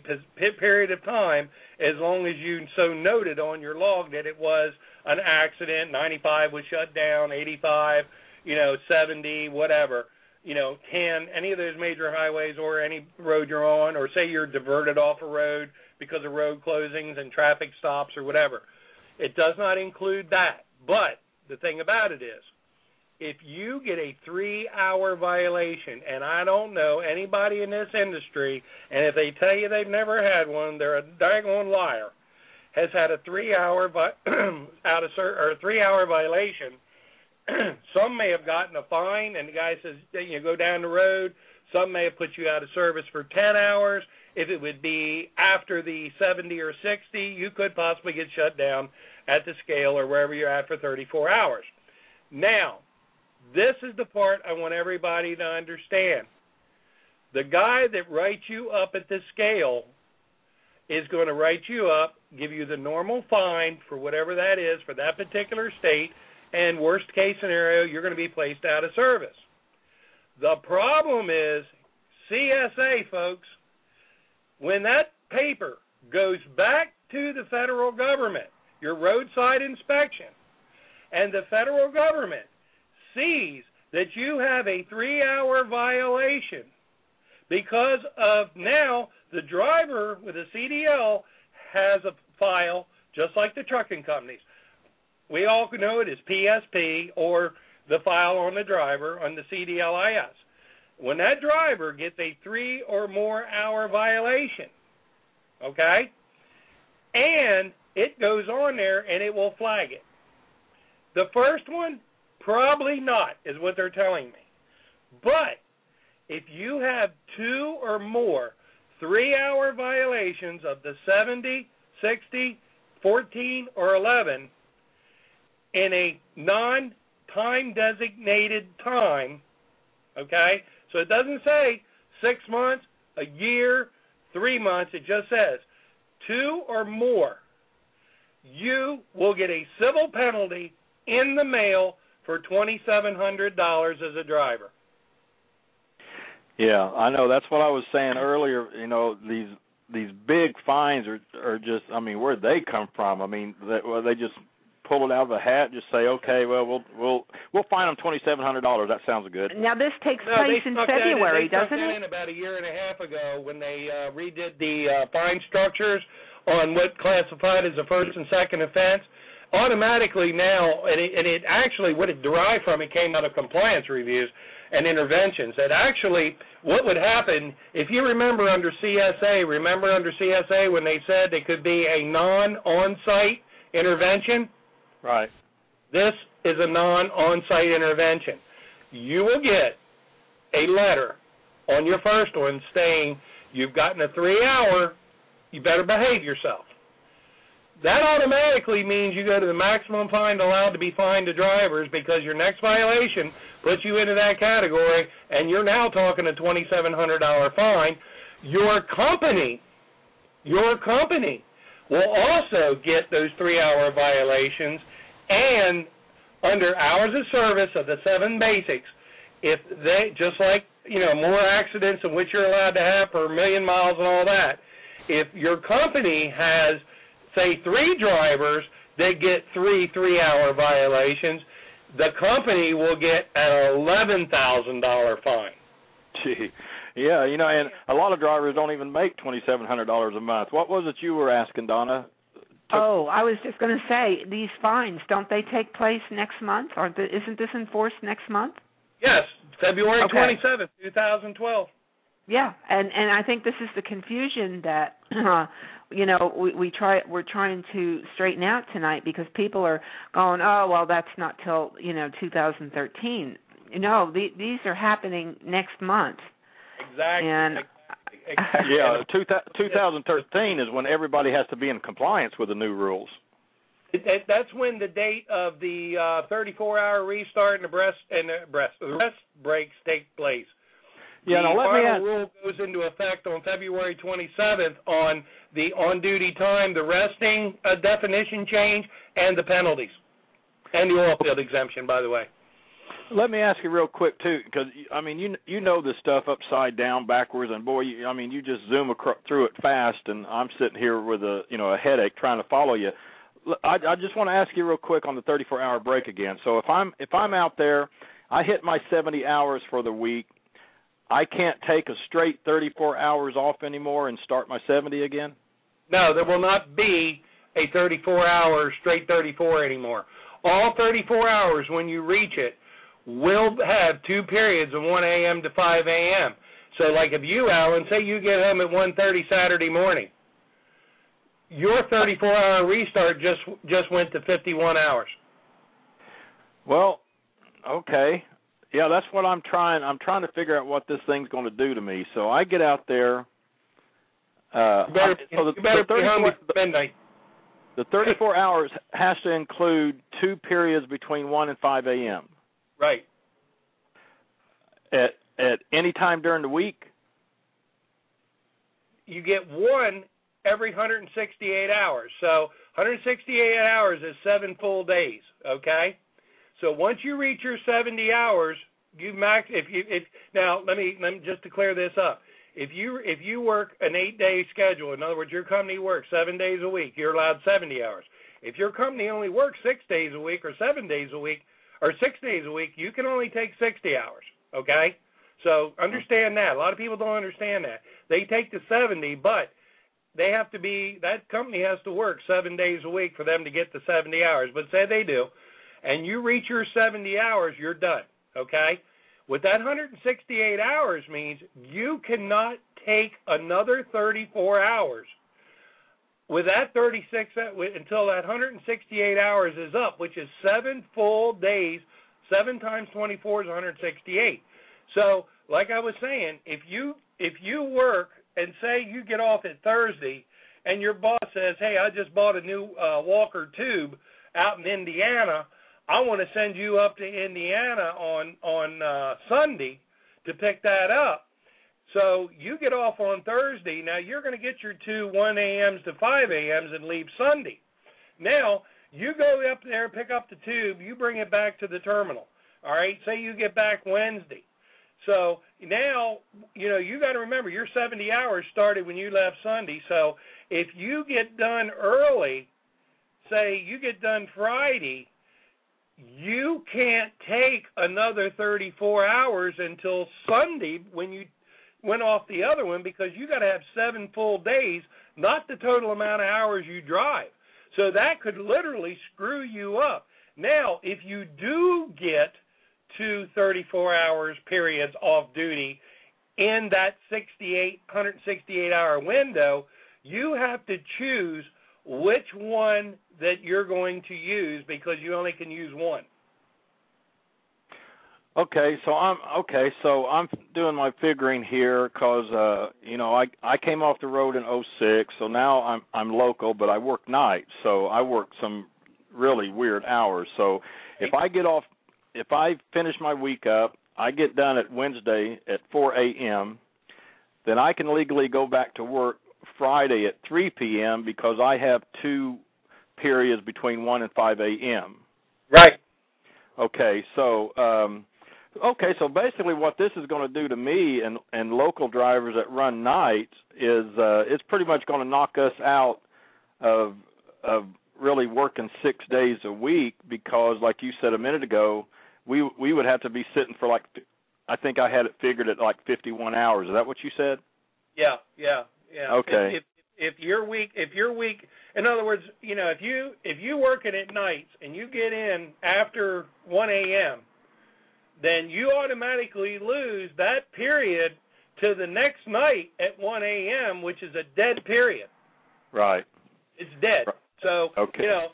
period of time as long as you so noted on your log that it was an accident. 95 was shut down, 85, you know, 70, whatever you know, 10, any of those major highways or any road you're on, or say you're diverted off a road because of road closings and traffic stops or whatever. It does not include that. But the thing about it is, if you get a three hour violation, and I don't know anybody in this industry, and if they tell you they've never had one, they're a daggone liar, has had a three hour vi- out of or a three hour violation some may have gotten a fine, and the guy says, you know, go down the road. Some may have put you out of service for 10 hours. If it would be after the 70 or 60, you could possibly get shut down at the scale or wherever you're at for 34 hours. Now, this is the part I want everybody to understand. The guy that writes you up at the scale is going to write you up, give you the normal fine for whatever that is for that particular state, and worst case scenario, you're going to be placed out of service. The problem is CSA, folks, when that paper goes back to the federal government, your roadside inspection, and the federal government sees that you have a three hour violation because of now the driver with a CDL has a file just like the trucking companies we all know it as PSP or the file on the driver on the CDLIS. When that driver gets a three or more hour violation, okay, and it goes on there and it will flag it. The first one, probably not, is what they're telling me. But if you have two or more three hour violations of the 70, 60, 14, or 11, in a non time designated time, okay? So it doesn't say six months, a year, three months. It just says two or more. You will get a civil penalty in the mail for $2,700 as a driver. Yeah, I know. That's what I was saying earlier. You know, these these big fines are are just. I mean, where they come from? I mean, they, well, they just pull it out of a hat and just say, okay, well, we'll we'll we'll fine them twenty seven hundred dollars. That sounds good. Now this takes no, place in February, that, doesn't it? In about a year and a half ago, when they uh, redid the uh, fine structures on what classified as a first and second offense, automatically now, and it, and it actually what it derived from, it came out of compliance reviews. and interventions. That actually, what would happen if you remember under CSA? Remember under CSA when they said it could be a non-on-site intervention. Right. This is a non-on-site intervention. You will get a letter on your first one saying you've gotten a three-hour. You better behave yourself. That automatically means you go to the maximum fine allowed to be fined to drivers because your next violation puts you into that category, and you're now talking a $2,700 fine. Your company, your company will also get those three-hour violations, and under hours of service of the seven basics, if they just like you know more accidents than which you're allowed to have per million miles and all that, if your company has say three drivers that get three three hour violations, the company will get an eleven thousand dollar fine. Gee. Yeah, you know, and a lot of drivers don't even make twenty seven hundred dollars a month. What was it you were asking, Donna? Oh, I was just going to say these fines don't they take place next month? Or the, isn't this enforced next month? Yes, February Okay. twenty seventh, two thousand twelve. Yeah, and and I think this is the confusion that uh, you know we we try we're trying to straighten out tonight because people are going, oh well, that's not till you know 2013. No, the, these are happening next month, Exactly. and exactly. Yeah, two, 2013 is when everybody has to be in compliance with the new rules. It, that's when the date of the uh, 34-hour restart and the breast and the breast the rest breaks take place. Yeah, the now let me final ask. rule goes into effect on February 27th on the on-duty time, the resting uh, definition change, and the penalties, and the oil field exemption. By the way, Let me ask you real quick too, because I mean you you know this stuff upside down, backwards, and boy, you, I mean you just zoom acro- through it fast, and I'm sitting here with a you know a headache trying to follow you. I, I just want to ask you real quick on the 34 hour break again. So if I'm if I'm out there, I hit my 70 hours for the week. I can't take a straight 34 hours off anymore and start my 70 again. no, there will not be a 34-hour straight 34 anymore. All 34 hours when you reach it will have two periods of 1 a.m. to 5 a.m. So, like if you, Alan, say you get home at 1:30 Saturday morning, your 34-hour restart just just went to 51 hours. Well, okay. Yeah, that's what I'm trying. I'm trying to figure out what this thing's going to do to me. So I get out there. Uh, You better, I- so the, you better the be home 34 midnight. the 34 hours has to include two periods between 1 and 5 a.m. Right. at at any time during the week. You get one every 168 hours. So 168 hours is seven full days. Okay. So once you reach your 70 hours, you max. If you if now let me let me just to clear this up. If you if you work an eight day schedule, in other words, your company works seven days a week, you're allowed 70 hours. If your company only works six days a week or seven days a week or six days a week, you can only take 60 hours. Okay. So understand that. A lot of people don't understand that. They take the 70, but they have to be that company has to work seven days a week for them to get the 70 hours. But say they do, and you reach your 70 hours, you're done. Okay. What that 168 hours means, you cannot take another 34 hours. With that 36 uh, until that 168 hours is up, which is seven full days. Seven times 24 is 168. So, like I was saying, if you if you work and say you get off at Thursday, and your boss says, "Hey, I just bought a new uh, Walker tube out in Indiana. I want to send you up to Indiana on on uh, Sunday to pick that up." So you get off on Thursday. Now you're going to get your two 1 a.m.s to 5 a.m.s and leave Sunday. Now you go up there, pick up the tube, you bring it back to the terminal. All right. Say you get back Wednesday. So now, you know, you got to remember your 70 hours started when you left Sunday. So if you get done early, say you get done Friday, you can't take another 34 hours until Sunday when you went off the other one because you got to have seven full days, not the total amount of hours you drive. So that could literally screw you up. Now, if you do get two 34 hours periods off duty in that 68 168 hour window, you have to choose which one that you're going to use because you only can use one. Okay, so I'm okay. So I'm doing my figuring here because uh, you know I I came off the road in '06, so now I'm I'm local, but I work nights, so I work some really weird hours. So if I get off, if I finish my week up, I get done at Wednesday at 4 a.m. Then I can legally go back to work Friday at 3 p.m. because I have two periods between 1 and 5 a.m. Right. Okay, so um okay, so basically what this is going to do to me and and local drivers that run nights is uh it's pretty much going to knock us out of of really working 6 days a week because like you said a minute ago, we we would have to be sitting for like I think I had it figured at like 51 hours. Is that what you said? Yeah, yeah, yeah. Okay. If, if if you're week, if you're week, in other words, you know, if you if you working at nights and you get in after 1 a.m., then you automatically lose that period to the next night at 1 a.m., which is a dead period. Right. It's dead. Right. So Okay. you know,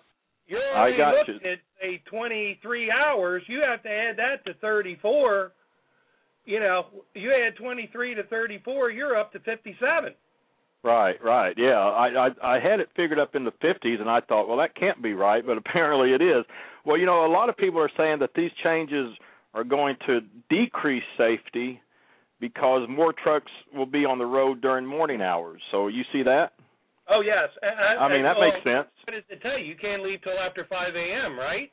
you're I got looking at say 23 hours. You have to add that to 34. You know, you add 23 to 34, you're up to 57. Right, right. Yeah, I, I I had it figured up in the 50s and I thought, well that can't be right, but apparently it is. Well, you know, a lot of people are saying that these changes are going to decrease safety because more trucks will be on the road during morning hours. So you see that? Oh yes, I, I mean, that well, makes sense. What does it tell you? You can't leave till after 5 a.m. Right?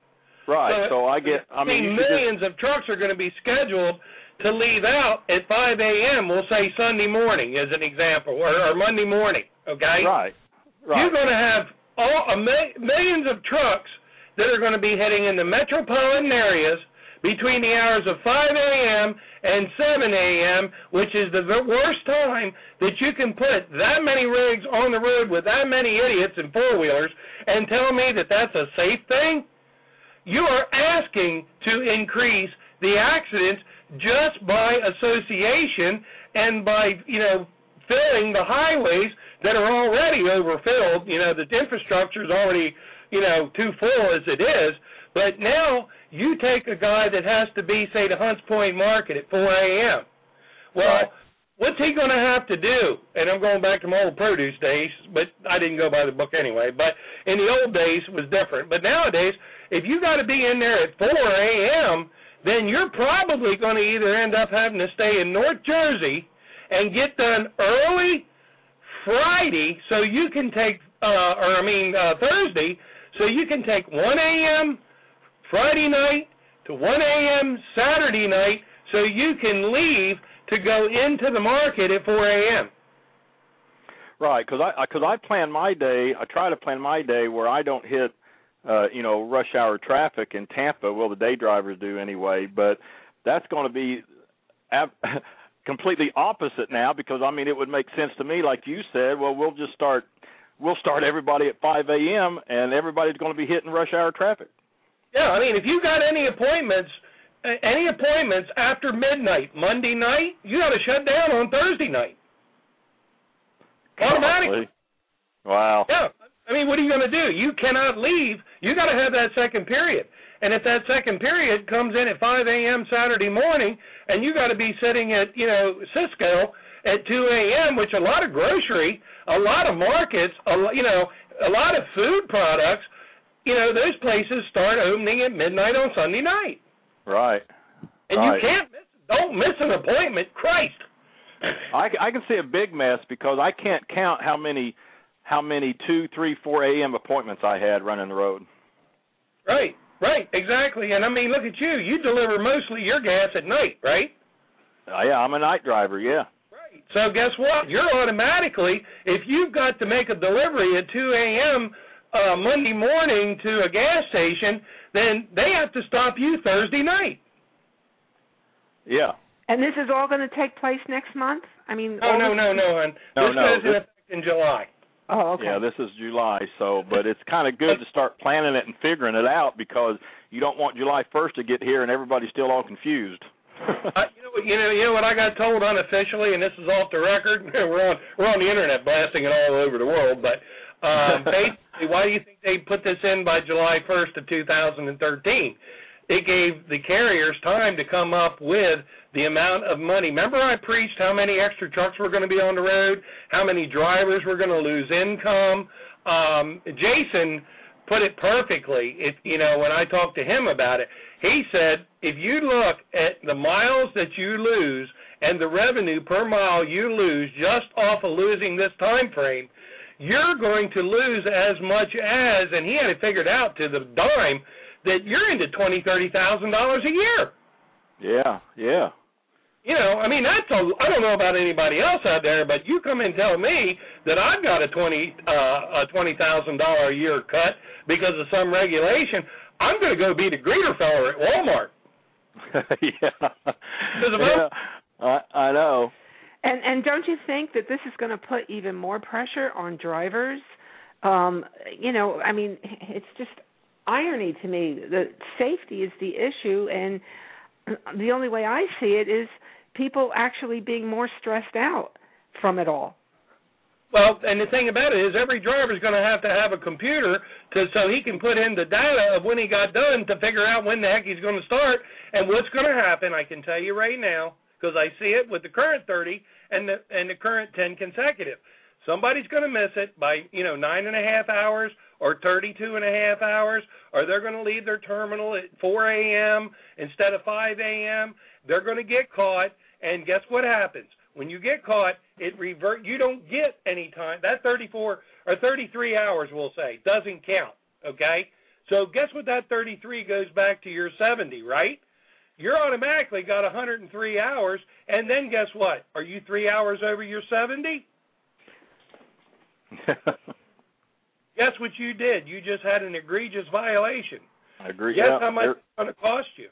Right. So I get I mean, should just- millions of trucks are going to be scheduled to leave out at 5 a.m. We'll say Sunday morning as an example, or, or Monday morning. Okay. Right. Right. You're going to have all a millions of trucks that are going to be heading into metropolitan areas between the hours of 5 a.m. and 7 a.m., which is the worst time that you can put that many rigs on the road with that many idiots and four wheelers and tell me that that's a safe thing. You are asking to increase the accidents just by association and by you know filling the highways that are already overfilled. You know the infrastructure is already you know too full as it is. But now you take a guy that has to be say to Hunts Point Market at 4 a.m. Well, Right. what's he going to have to do? And I'm going back to my old produce days, but I didn't go by the book anyway. But in the old days it was different. But nowadays, if you got to be in there at 4 a.m., then you're probably going to either end up having to stay in North Jersey and get done early Friday so you can take, uh, or I mean uh, Thursday, so you can take 1 a.m. Friday night to 1 a.m. Saturday night so you can leave to go into the market at 4 a.m. Right, because I because I plan my day. I try to plan my day where I don't hit, uh, you know, rush hour traffic in Tampa. Well, the day drivers do anyway, but that's going to be ab- completely opposite now because I mean it would make sense to me, like you said. Well, we'll just start. We'll start everybody at 5 a.m. and everybody's going to be hitting rush hour traffic. Yeah, I mean, if you got any appointments, any appointments after midnight Monday night, you got to shut down on Thursday night. Automatically. Wow. Yeah. I mean, what are you going to do? You cannot leave. You got to have that second period. And if that second period comes in at 5 a.m. Saturday morning, and you got to be sitting at you know Sysco at 2 a.m., which a lot of grocery, a lot of markets, a you know, a lot of food products, you know, those places start opening at midnight on Sunday night, Right. and Right. you can't miss. Don't miss an appointment, Christ. I, I can see a big mess because I can't count how many how many two, three, four a.m. appointments I had running the road. Right, right, exactly. And I mean, look at you. You deliver mostly your gas at night, right? Uh, yeah, I'm a night driver. Yeah. Right. So guess what? You're automatically, if you've got to make a delivery at 2 a.m. Uh, Monday morning to a gas station, then they have to stop you Thursday night. Yeah. And this is all going to take place next month? I mean, No, no, no, no. And No, this no, goes in this- effect in July. Oh, okay. Yeah, this is July. So, but it's kind of good to start planning it and figuring it out because you don't want July 1st to get here and everybody's still all confused. I, you know, you know, you know what I got told unofficially, and this is off the record. we're on we're on the internet blasting it all over the world, but um, basically, why do you think they put this in by July 1st of 2013? It gave the carriers time to come up with the amount of money. Remember, I preached how many extra trucks were going to be on the road, how many drivers were going to lose income. Um, Jason put it perfectly. If you know, when I talked to him about it, he said, if you look at the miles that you lose and the revenue per mile you lose just off of losing this time frame, you're going to lose as much as, and he had it figured out to the dime, that you're into twenty, thirty thousand dollars a year. yeah, yeah. You know, I mean that's a I don't know about anybody else out there, but you come and tell me that I've got a twenty uh a twenty thousand dollar a year cut because of some regulation, I'm gonna go be the greeter fella at Walmart. yeah. yeah. I I know. And and don't you think that this is going to put even more pressure on drivers? Um, you know, I mean, it's just irony to me that safety is the issue, and the only way I see it is people actually being more stressed out from it all. Well, and the thing about it is every driver's going to have to have a computer to so he can put in the data of when he got done to figure out when the heck he's going to start and what's going to happen. I can tell you right now because I see it with the current 30 and the and the current 10 consecutive. Somebody's going to miss it by you know nine and a half hours or 32 and a half hours, or they're going to leave their terminal at 4 a.m. instead of 5 a.m. They're going to get caught, and guess what happens? When you get caught, it revert. You don't get any time. That 34 or 33 hours, we'll say, doesn't count. Okay. So guess what? That 33 goes back to your 70, right? You're automatically got 103 hours, and then guess what? Are you three hours over your 70? Guess what you did? You just had an egregious violation. I agree. Guess yeah, how much it's going to cost you?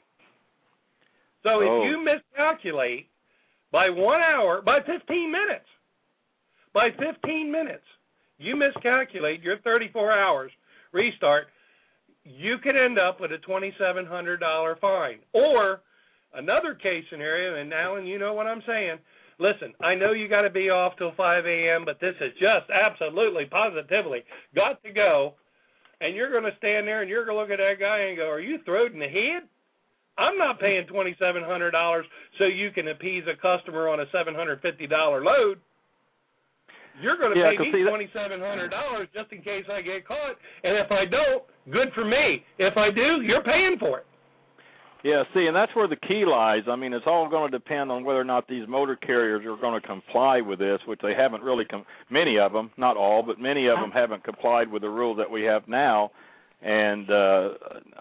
So Oh. if you miscalculate by one hour, by 15 minutes, by 15 minutes, you miscalculate your 34 hours restart, you could end up with a $2,700 fine. Or another case scenario, and Alan, you know what I'm saying. Listen, I know you got to be off till 5 a.m., but this is just absolutely, positively got to go. And you're going to stand there and you're going to look at that guy and go, "Are you throwed in the head?" I'm not paying twenty seven hundred dollars so you can appease a customer on a seven hundred fifty dollar load. You're going to Yeah, pay 'cause me twenty seven hundred dollars just in case I get caught, and if I don't, good for me. If I do, you're paying for it. Yeah, see, and that's where the key lies. I mean, it's all going to depend on whether or not these motor carriers are going to comply with this, which they haven't really. Com- many of them, not all, but many of them haven't complied with the rules that we have now. And uh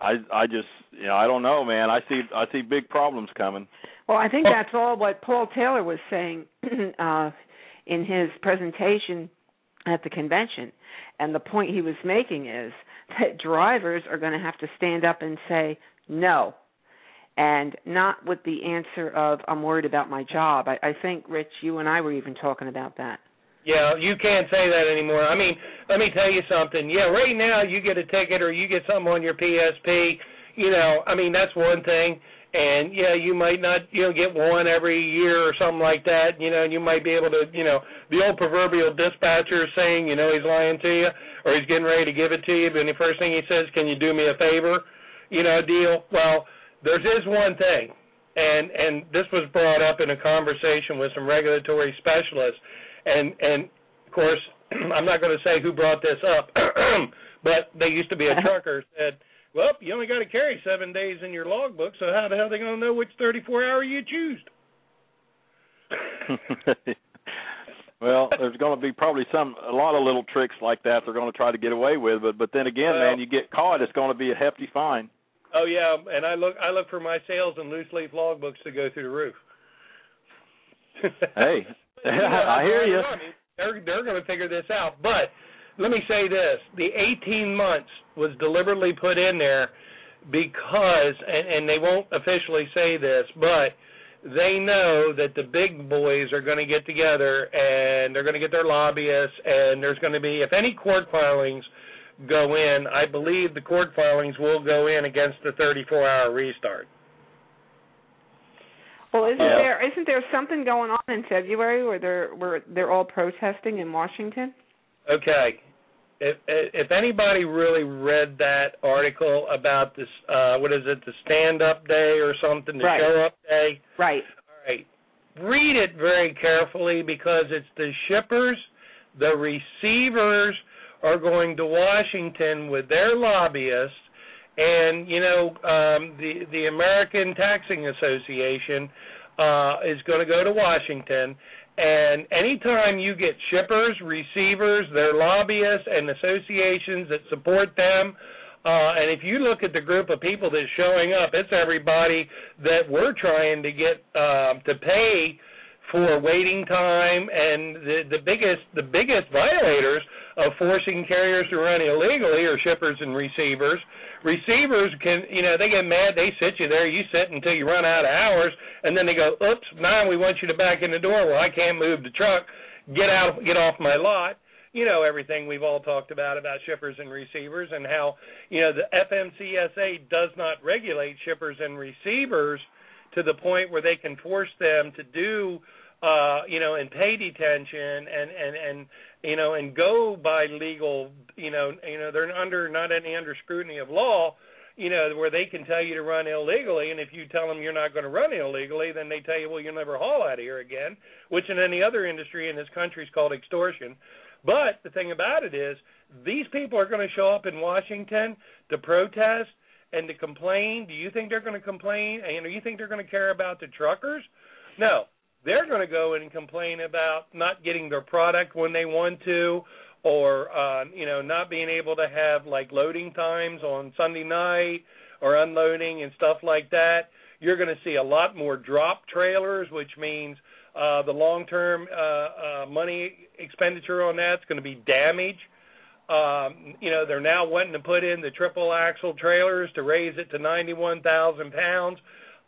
I, I just, you know, I don't know, man. I see, I see big problems coming. Well, I think that's all what Paul Taylor was saying uh, in his presentation at the convention. And the point he was making is that drivers are going to have to stand up and say no, and not with the answer of "I'm worried about my job." I, I think, Rich, you and I were even talking about that. Yeah, you can't say that anymore. I mean, let me tell you something. Yeah, right now you get a ticket or you get something on your PSP. You know, I mean that's one thing. And yeah, you might not, you know, get one every year or something like that. You know, and you might be able to, you know, the old proverbial dispatcher saying, you know, he's lying to you or he's getting ready to give it to you, but the first thing he says, "Can you do me a favor?" You know, deal. Well, there is this one thing, and and this was brought up in a conversation with some regulatory specialists, and and of course I'm not going to say who brought this up, but they used to be a uh-huh. trucker said, well, you only got to carry seven days in your logbook, so how the hell are they going to know which 34 hour you choose? well, there's going to be probably some a lot of little tricks like that they're going to try to get away with, but but then again, Well- man, you get caught, it's going to be a hefty fine. Oh yeah, and I look I look for my sales and loose leaf logbooks to go through the roof. Hey, You know, I hear you. I mean, they're they're going to figure this out. But let me say this: the 18 months was deliberately put in there because, and, and they won't officially say this, but they know that the big boys are going to get together and they're going to get their lobbyists and there's going to be if any court filings go in, I believe the court filings will go in against the 34-hour restart. Well, isn't Yeah. there isn't there something going on in February where they're where they're all protesting in Washington? Okay. If if anybody really read that article about this uh what is it, the stand up day or something, the Right. show up day, Right. all right. Read it very carefully because it's the shippers, the receivers are going to Washington with their lobbyists and you know um the the American Taxing Association uh is going to go to Washington and anytime you get shippers, receivers, their lobbyists, and associations that support them, uh, and if you look at the group of people that's showing up, it's everybody that we're trying to get um, to pay for waiting time, and the the biggest the biggest violators of forcing carriers to run illegally are shippers and receivers. Receivers can, you know, they get mad. They sit you there. You sit until you run out of hours, and then they go, "Oops, now we want you to back in the door." Well, I can't move the truck. Get out, get off my lot. You know everything we've all talked about about shippers and receivers, and how you know the FMCSA does not regulate shippers and receivers to the point where they can force them to do uh you know and pay detention and and and you know and go by legal you know you know they're under not any under scrutiny of law you know where they can tell you to run illegally and if you tell them you're not going to run illegally then they tell you well you'll never haul out of here again which in any other industry in this country is called extortion. But the thing about it is these people are going to show up in Washington to protest and to complain. Do you think they're going to complain? And do you think they're going to care about the truckers? No. They're going to go and complain about not getting their product when they want to or uh you know not being able to have like loading times on Sunday night or unloading and stuff like that. You're going to see a lot more drop trailers, which means uh the long-term uh uh money expenditure on that's going to be damage um, you know, they're now wanting to put in the triple axle trailers to raise it to 91,000 pounds,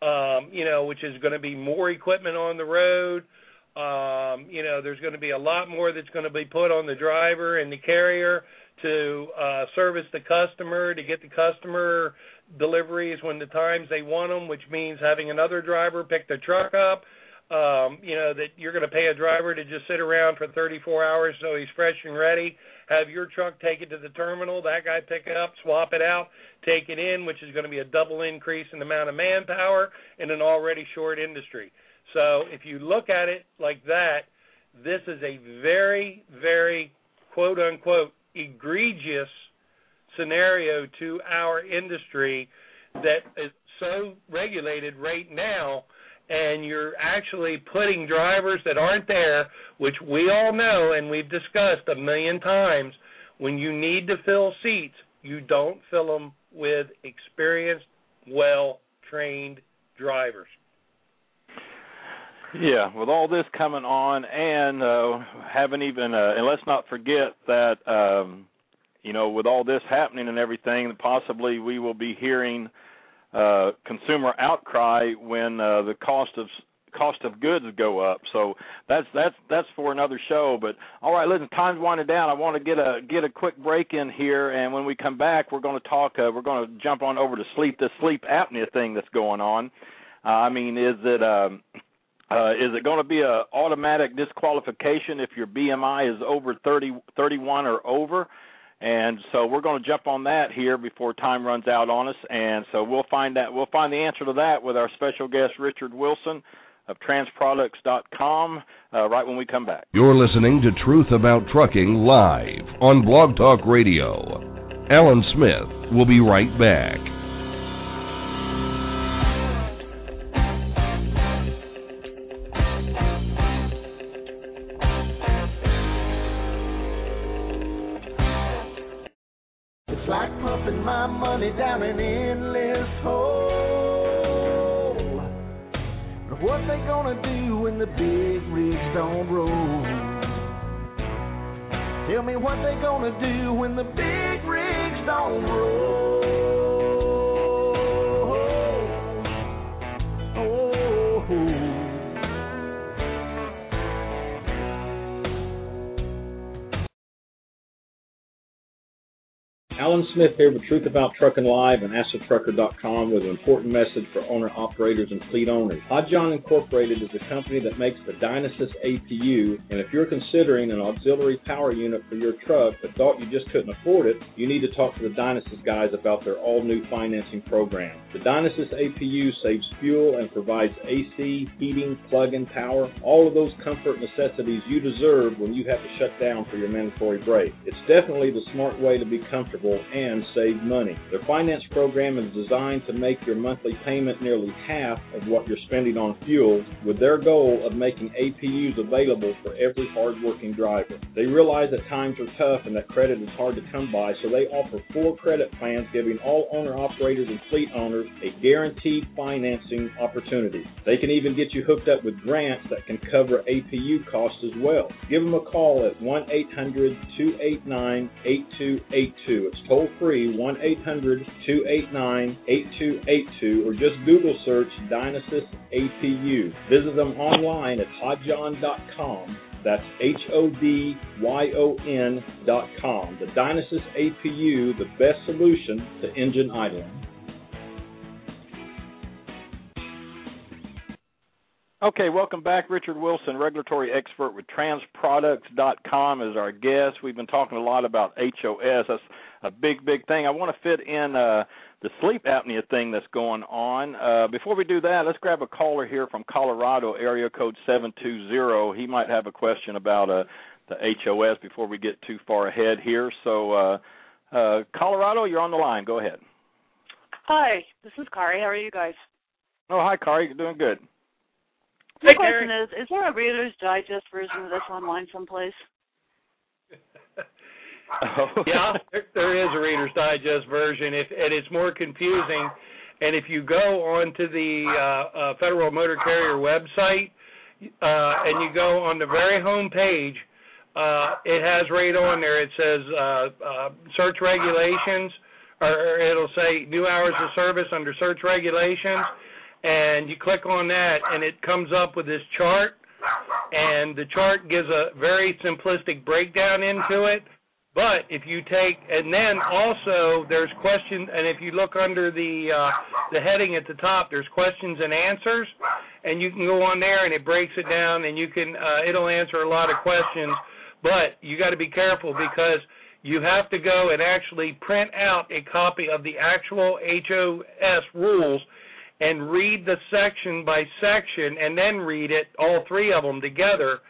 um, you know, which is going to be more equipment on the road. Um, you know, there's going to be a lot more that's going to be put on the driver and the carrier to uh, service the customer, to get the customer deliveries when the times they want them, which means having another driver pick the truck up. Um, you know, that you're going to pay a driver to just sit around for 34 hours so he's fresh and ready have your truck take it to the terminal, that guy pick it up, swap it out, take it in, which is going to be a double increase in the amount of manpower in an already short industry. So if you look at it like that, this is a very, very quote unquote egregious scenario to our industry that is so regulated right now and you're actually putting drivers that aren't there, which we all know and we've discussed a million times. When you need to fill seats, you don't fill them with experienced, well trained drivers. Yeah, with all this coming on, and uh, haven't even, uh, and let's not forget that, um, you know, with all this happening and everything, possibly we will be hearing uh, consumer outcry when uh, the cost of cost of goods go up. So that's that's that's for another show. But all right, listen, time's winding down. I want to get a get a quick break in here, and when we come back, we're going to talk. Uh, we're going to jump on over to sleep this sleep apnea thing that's going on. Uh, I mean, is it um, uh, is it going to be a automatic disqualification if your BMI is over 30, 31 or over? And so we're going to jump on that here before time runs out on us. And so we'll find that we'll find the answer to that with our special guest Richard Wilson of transproducts.com uh, right when we come back. You're listening to Truth About Trucking live on Blog Talk Radio. Alan Smith will be right back. Money down an endless hole. But what they gonna do when the big rigs don't roll? Tell me what they gonna do when the big rigs don't roll. Alan Smith here with Truth About Trucking Live and AskTheTrucker.com with an important message for owner operators and fleet owners. Hodyon Incorporated is a company that makes the Dynasys APU, and if you're considering an auxiliary power unit for your truck but thought you just couldn't afford it, you need to talk to the Dynasys guys about their all-new financing program. The Dynasys APU saves fuel and provides AC, heating, plug-in power, all of those comfort necessities you deserve when you have to shut down for your mandatory break. It's definitely the smart way to be comfortable and save money. Their finance program is designed to make your monthly payment nearly half of what you're spending on fuel, with their goal of making APUs available for every hardworking driver. They realize that times are tough and that credit is hard to come by, so they offer four credit plans giving all owner operators and fleet owners a guaranteed financing opportunity. They can even get you hooked up with grants that can cover APU costs as well. Give them a call at 1 800 289 8282. Toll free 1 800 289 8282 or just Google search Dynasys APU. Visit them online at hodyon.com. That's H O D Y O N dot com. The Dynasys APU, the best solution to engine idling. Okay, welcome back. Richard Wilson, regulatory expert with transproducts.com, is our guest. We've been talking a lot about HOS. That's a big, big thing. I want to fit in uh, the sleep apnea thing that's going on. Uh, before we do that, let's grab a caller here from Colorado, area code 720. He might have a question about uh, the HOS before we get too far ahead here. So, uh, uh, Colorado, you're on the line. Go ahead. Hi, this is Kari. How are you guys? Oh, hi, Kari. You're doing good. My question is: Is there a Reader's Digest version of this online someplace? Oh. yeah, there, there is a Reader's Digest version, if, and it's more confusing. And if you go onto the uh, uh, Federal Motor Carrier website uh, and you go on the very home page, uh, it has right on there. It says uh, uh, search regulations, or it'll say new hours of service under search regulations, and you click on that, and it comes up with this chart, and the chart gives a very simplistic breakdown into it but if you take and then also there's questions and if you look under the uh, the heading at the top there's questions and answers. And you can go on there and it breaks it down and you can uh, it'll answer a lot of questions. But you got to be careful because you have to go and actually print out a copy of the actual HOS rules and read the section by section and then read it all three of them together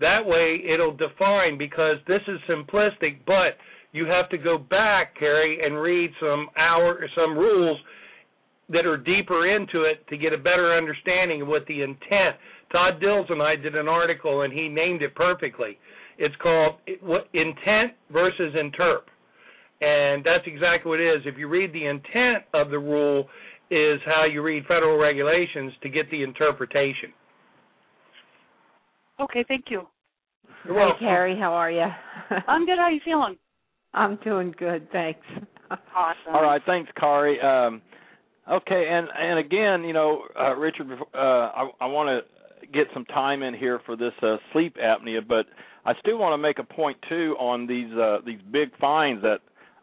that way it'll define because this is simplistic, but you have to go back, Carrie, and read some hour some rules that are deeper into it to get a better understanding of what the intent. Todd Dills and I did an article and he named it perfectly. It's called intent versus interp. And that's exactly what it is. If you read the intent of the rule is how you read federal regulations to get the interpretation. Okay, thank you. You're welcome. Hey, Carrie, how are you? I'm good. How are you feeling? I'm doing good, thanks. awesome. All right, thanks, Carrie. Um, okay, and and again, you know, uh, Richard, uh, I, I want to get some time in here for this uh, sleep apnea, but I still want to make a point too on these uh, these big fines that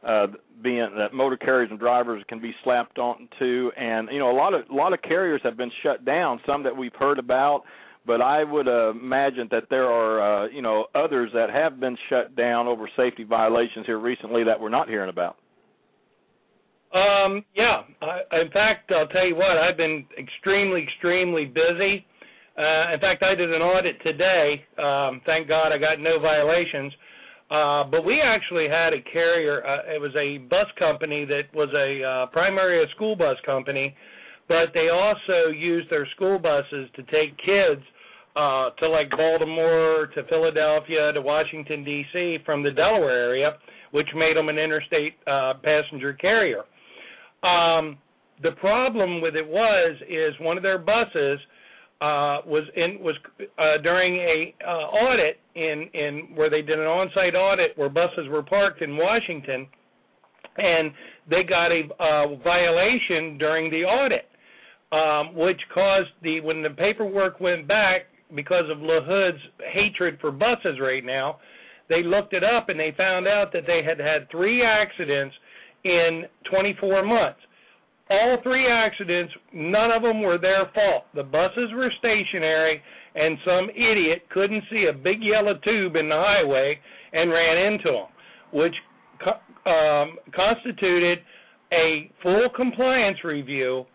uh, being that motor carriers and drivers can be slapped onto, and you know, a lot of a lot of carriers have been shut down. Some that we've heard about but I would uh, imagine that there are, uh, you know, others that have been shut down over safety violations here recently that we're not hearing about. Um, yeah. I, in fact, I'll tell you what. I've been extremely, extremely busy. Uh, in fact, I did an audit today. Um, thank God I got no violations. Uh, but we actually had a carrier. Uh, it was a bus company that was a uh, primary a school bus company, but they also used their school buses to take kids uh, to like Baltimore, to Philadelphia, to Washington D.C. from the Delaware area, which made them an interstate uh, passenger carrier. Um, the problem with it was is one of their buses uh, was in was uh, during a uh, audit in in where they did an on-site audit where buses were parked in Washington, and they got a uh, violation during the audit, um, which caused the when the paperwork went back because of LaHood's hatred for buses right now, they looked it up and they found out that they had had three accidents in 24 months. All three accidents, none of them were their fault. The buses were stationary, and some idiot couldn't see a big yellow tube in the highway and ran into them, which um, constituted a full compliance review.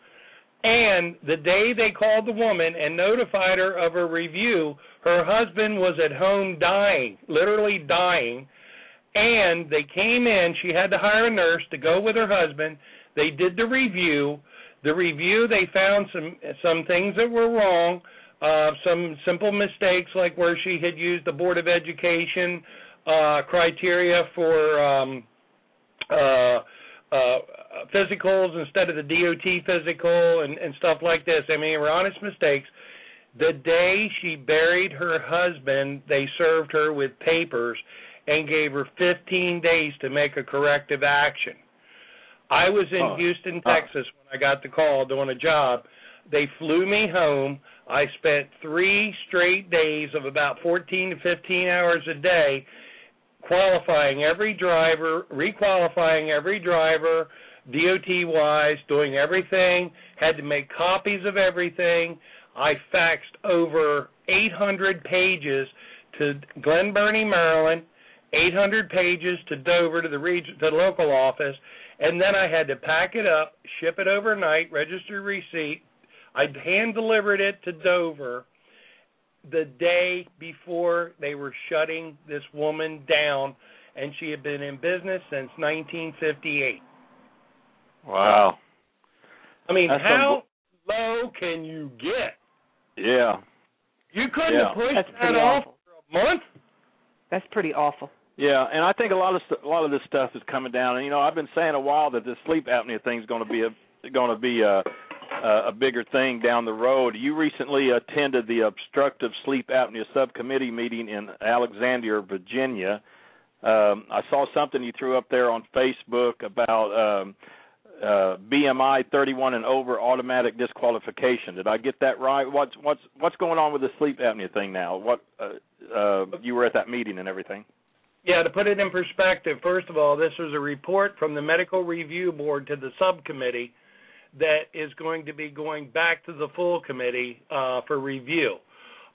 And the day they called the woman and notified her of a review, her husband was at home dying, literally dying. And they came in, she had to hire a nurse to go with her husband. They did the review. The review, they found some some things that were wrong, uh, some simple mistakes like where she had used the Board of Education uh, criteria for um, uh, uh, physicals instead of the DOT physical and, and stuff like this. I mean, were honest mistakes. The day she buried her husband, they served her with papers and gave her 15 days to make a corrective action. I was in. Houston, Texas when I got the call doing a job. They flew me home. I spent three straight days of about 14 to 15 hours a day qualifying every driver, requalifying every driver, DOT wise, doing everything, had to make copies of everything. I faxed over 800 pages to Glen Burnie, Maryland, 800 pages to Dover to the region to the local office, and then I had to pack it up, ship it overnight, register receipt. I hand delivered it to Dover the day before they were shutting this woman down, and she had been in business since 1958. Wow. I mean, That's how low can you get? Yeah. You couldn't yeah. have pushed That's that off awful. for a month. That's pretty awful. Yeah, and I think a lot of st- a lot of this stuff is coming down. And you know, I've been saying a while that this sleep apnea thing is going to be a going to be a uh, a bigger thing down the road. You recently attended the obstructive sleep apnea subcommittee meeting in Alexandria, Virginia. Um, I saw something you threw up there on Facebook about um, uh, BMI 31 and over automatic disqualification. Did I get that right? What's what's what's going on with the sleep apnea thing now? What uh, uh, you were at that meeting and everything. Yeah, to put it in perspective, first of all, this was a report from the medical review board to the subcommittee that is going to be going back to the full committee uh, for review.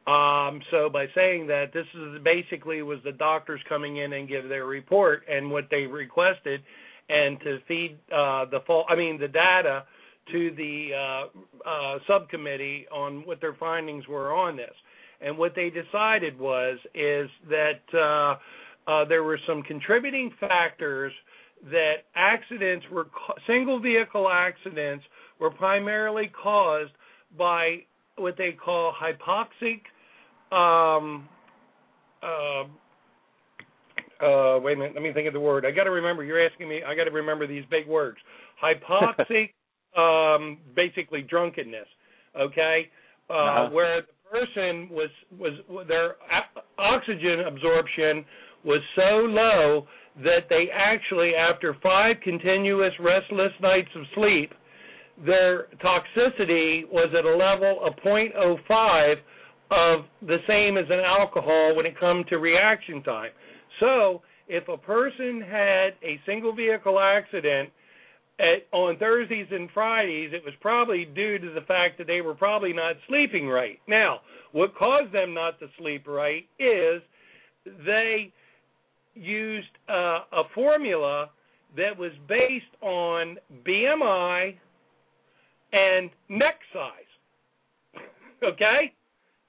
Um, so by saying that, this is basically was the doctors coming in and give their report and what they requested, and to feed uh, the full, I mean the data to the uh, uh, subcommittee on what their findings were on this. And what they decided was is that uh, uh, there were some contributing factors that accidents were single vehicle accidents were primarily caused by what they call hypoxic um uh, uh wait a minute let me think of the word. I got to remember you're asking me i got to remember these big words. Hypoxic um basically drunkenness okay? Uh uh-huh. where the person was was their oxygen absorption was so low that they actually, after five continuous restless nights of sleep, their toxicity was at a level of 0.05 of the same as an alcohol when it comes to reaction time. So, if a person had a single vehicle accident at, on Thursdays and Fridays, it was probably due to the fact that they were probably not sleeping right. Now, what caused them not to sleep right is they used uh, a formula that was based on BMI and neck size. okay?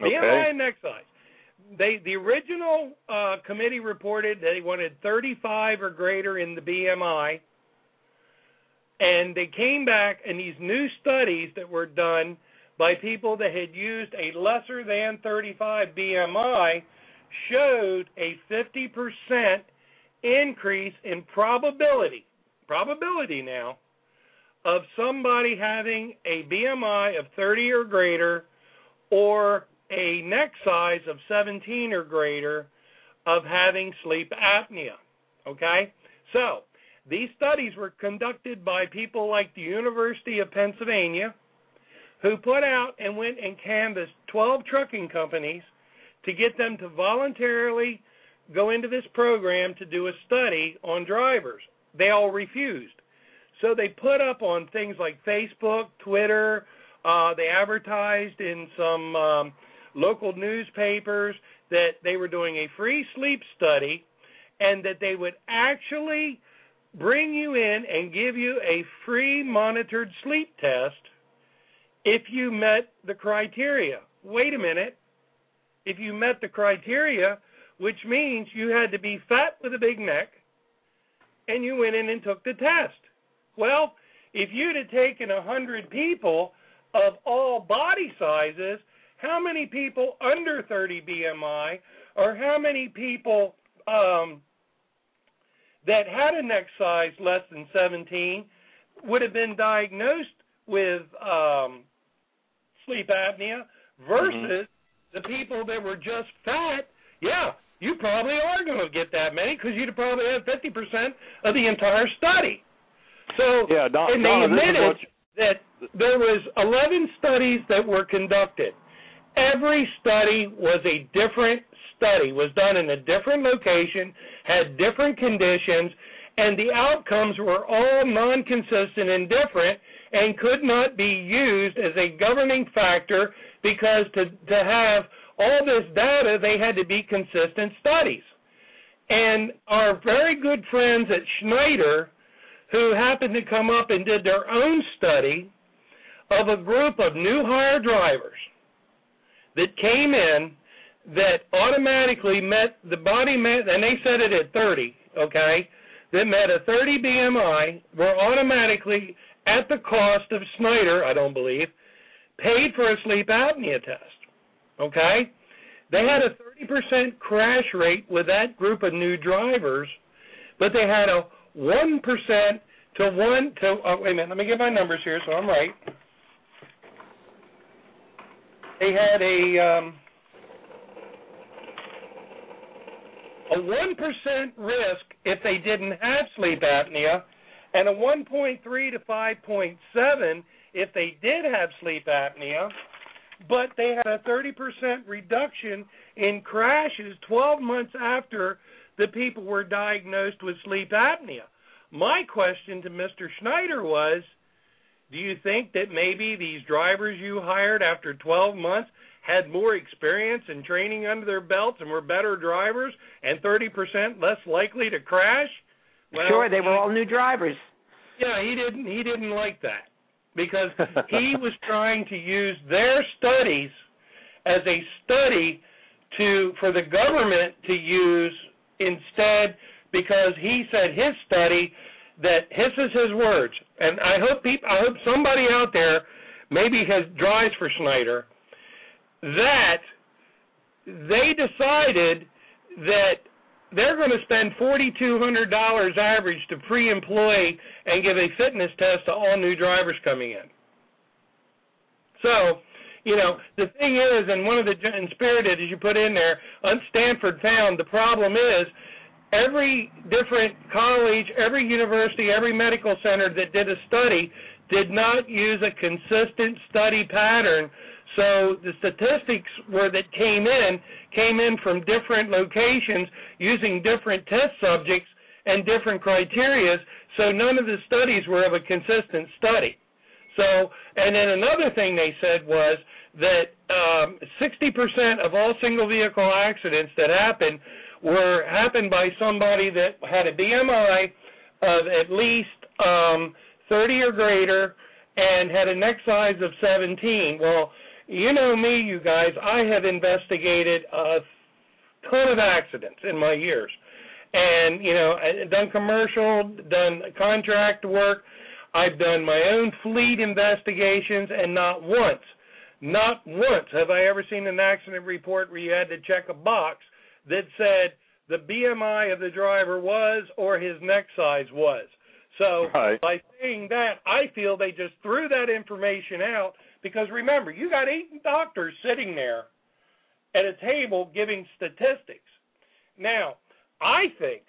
okay? BMI and neck size. They the original uh, committee reported they wanted 35 or greater in the BMI, and they came back and these new studies that were done by people that had used a lesser than 35 BMI showed a 50% increase in probability, probability now, of somebody having a BMI of 30 or greater or a neck size of 17 or greater of having sleep apnea. Okay? So, these studies were conducted by people like the University of Pennsylvania, who put out and went and canvassed 12 trucking companies to get them to voluntarily go into this program to do a study on drivers. They all refused. So they put up on things like Facebook, Twitter. Uh, they advertised in some um, local newspapers that they were doing a free sleep study, and that they would actually bring you in and give you a free monitored sleep test if you met the criteria. Wait a minute. If you met the criteria, which means you had to be fat with a big neck, and you went in and took the test. Well, if you'd have taken hundred people of all body sizes, how many people under 30 BMI, or how many people um, that had a neck size less than 17 would have been diagnosed with um, sleep apnea versus mm-hmm. The people that were just fat? Yeah, you probably are going to get that many because you'd probably have 50% of the entire study. So, yeah, Don, and they Donna, admitted that there was 11 studies that were conducted. Every study was a different study, was done in a different location, had different conditions, and the outcomes were all non-consistent and different and could not be used as a governing factor because to to have all this data, they had to be consistent studies. And our very good friends at Schneider, who happened to come up and did their own study of a group of new hire drivers that came in that automatically met the body met, and they said it at 30, okay, that met a 30 BMI, were automatically at the cost of Schneider, I don't believe, paid for a sleep apnea test. Okay? They had a 30% crash rate with that group of new drivers, but they had a 1% to 1 to, oh, wait a minute, let me get my numbers here so I'm right. They had a, um, a 1% risk if they didn't have sleep apnea, and a 1.3 to 5.7 if they did have sleep apnea but they had a 30% reduction in crashes 12 months after the people were diagnosed with sleep apnea. My question to Mr. Schneider was Do you think that maybe these drivers you hired after 12 months had more experience and training under their belts and were better drivers and 30% less likely to crash? Well, sure, they were all new drivers. Yeah, he didn't he didn't like that because he was trying to use their studies as a study to for the government to use instead because he said his study that his is his words. And I hope people I hope somebody out there maybe has drives for Schneider that they decided that they're going to spend $4,200 average to pre-employ and give a fitness test to all new drivers coming in. So, you know, the thing is, and one of the in Spirited, as you put in there, Stanford found the problem is every different college, every university, every medical center that did a study did not use a consistent study pattern so the statistics were that came in came in from different locations using different test subjects and different criterias. So none of the studies were of a consistent study. So, and then another thing they said was that um, 60% of all single vehicle accidents that happened were happened by somebody that had a BMI of at least um, 30 or greater and had a neck size of 17. Well, you know me, you guys. I have investigated a ton of accidents in my years, and you know, done commercial, done contract work. I've done my own fleet investigations, and not once, not once have I ever seen an accident report where you had to check a box that said the BMI of the driver was or his neck size was. So right. by saying that, I feel they just threw that information out because remember, you got eight doctors sitting there at a table giving statistics. Now, I think,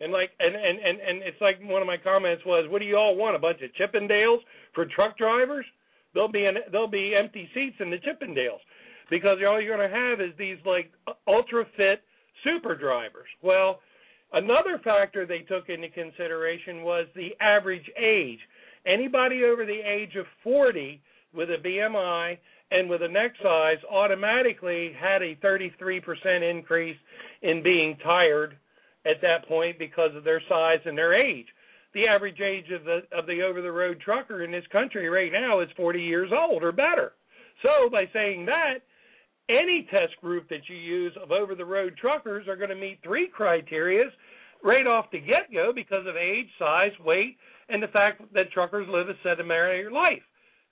and like, and and and and it's like one of my comments was, what do you all want? A bunch of Chippendales for truck drivers? There'll be an there'll be empty seats in the Chippendales because all you're going to have is these like ultra fit super drivers. Well, Another factor they took into consideration was the average age. Anybody over the age of 40 with a BMI and with a neck size automatically had a 33% increase in being tired at that point because of their size and their age. The average age of the of the over the road trucker in this country right now is 40 years old or better. So by saying that, any test group that you use of over the road truckers are going to meet three criterias right off the get go because of age, size, weight, and the fact that truckers live a sedentary life.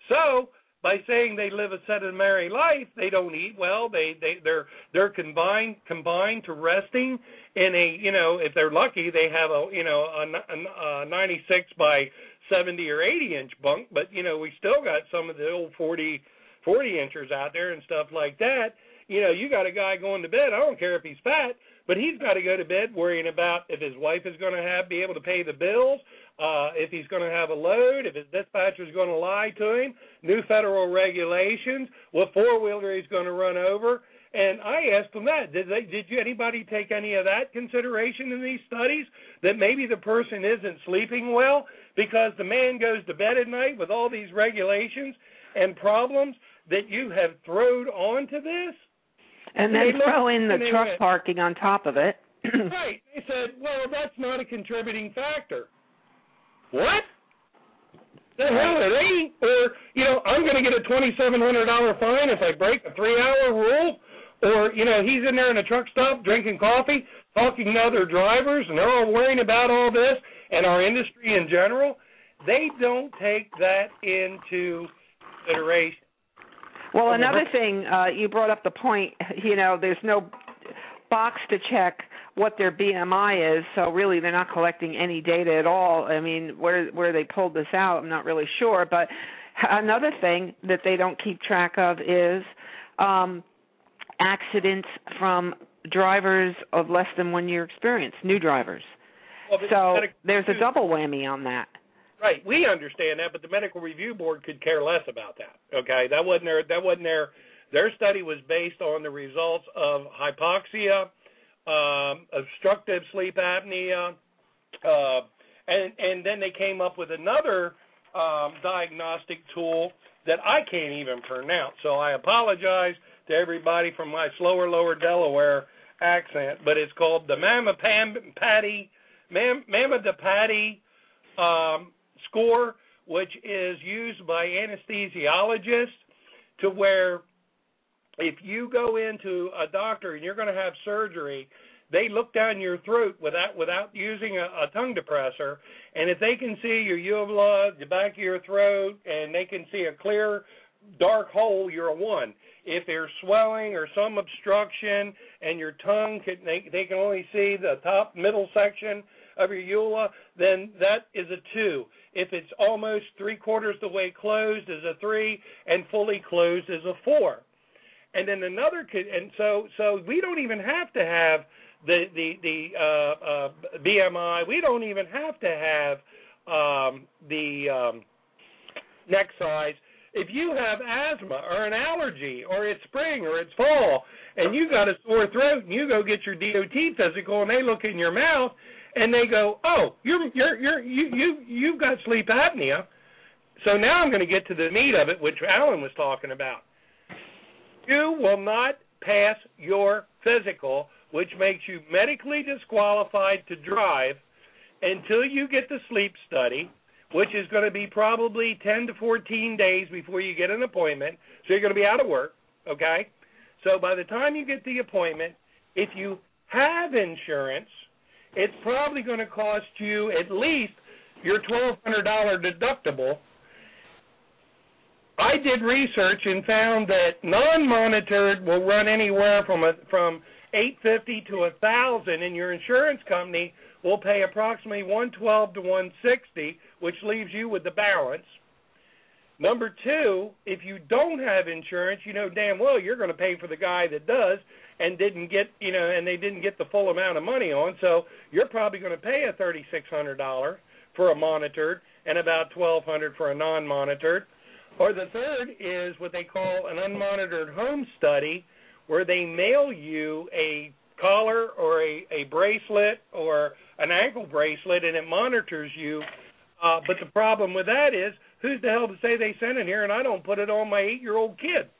So by saying they live a sedentary life, they don't eat well. They they they're they're combined combined to resting in a you know if they're lucky they have a you know a, a 96 by 70 or 80 inch bunk, but you know we still got some of the old 40 40 inchers out there and stuff like that. You know you got a guy going to bed. I don't care if he's fat, but he's got to go to bed worrying about if his wife is going to have be able to pay the bills, uh, if he's going to have a load, if his dispatcher is going to lie to him, new federal regulations, what four wheeler he's going to run over. And I asked them that. Did they? Did you anybody take any of that consideration in these studies? That maybe the person isn't sleeping well because the man goes to bed at night with all these regulations and problems that you have thrown onto this. And then throw in the truck went, parking on top of it. right. They said, well, that's not a contributing factor. What? The hell it ain't. Or, you know, I'm going to get a $2,700 fine if I break a three hour rule. Or, you know, he's in there in a truck stop drinking coffee, talking to other drivers, and they're all worrying about all this and our industry in general. They don't take that into consideration. Well, another thing, uh, you brought up the point, you know, there's no box to check what their BMI is, so really they're not collecting any data at all. I mean, where where they pulled this out, I'm not really sure, but another thing that they don't keep track of is um accidents from drivers of less than 1 year experience, new drivers. Well, so there's a double whammy on that. Right, we understand that, but the medical review board could care less about that. Okay, that wasn't their that wasn't their their study was based on the results of hypoxia, um, obstructive sleep apnea, uh, and and then they came up with another um, diagnostic tool that I can't even pronounce. So I apologize to everybody from my slower lower Delaware accent, but it's called the Mama Pam Patty Mam, Mama Patty um, score, which is used by anesthesiologists to where if you go into a doctor and you're going to have surgery, they look down your throat without without using a, a tongue depressor, and if they can see your uvula, the back of your throat, and they can see a clear dark hole, you're a one. If there's swelling or some obstruction and your tongue can they they can only see the top middle section of your uvula, then that is a two. If it's almost three quarters the way closed is a three, and fully closed is a four. And then another, and so so we don't even have to have the the the uh, uh, BMI. We don't even have to have um, the um, neck size. If you have asthma or an allergy, or it's spring or it's fall, and you got a sore throat, and you go get your DOT physical, and they look in your mouth, and they go, "Oh, you're you're you're you you you've got sleep apnea." So now I'm going to get to the meat of it, which Alan was talking about. You will not pass your physical, which makes you medically disqualified to drive until you get the sleep study, which is going to be probably 10 to 14 days before you get an appointment. So you're going to be out of work, okay? So by the time you get the appointment, if you have insurance, it's probably going to cost you at least your $1,200 deductible. I did research and found that non-monitored will run anywhere from a, from 850 to a 1000 and your insurance company will pay approximately 112 to 160 which leaves you with the balance. Number 2 if you don't have insurance you know damn well you're going to pay for the guy that does and didn't get you know and they didn't get the full amount of money on so you're probably going to pay a $3600 for a monitored and about 1200 for a non-monitored or the third is what they call an unmonitored home study where they mail you a collar or a, a bracelet or an ankle bracelet and it monitors you. Uh, but the problem with that is, who's the hell to say they sent it here and I don't put it on my eight year old kid?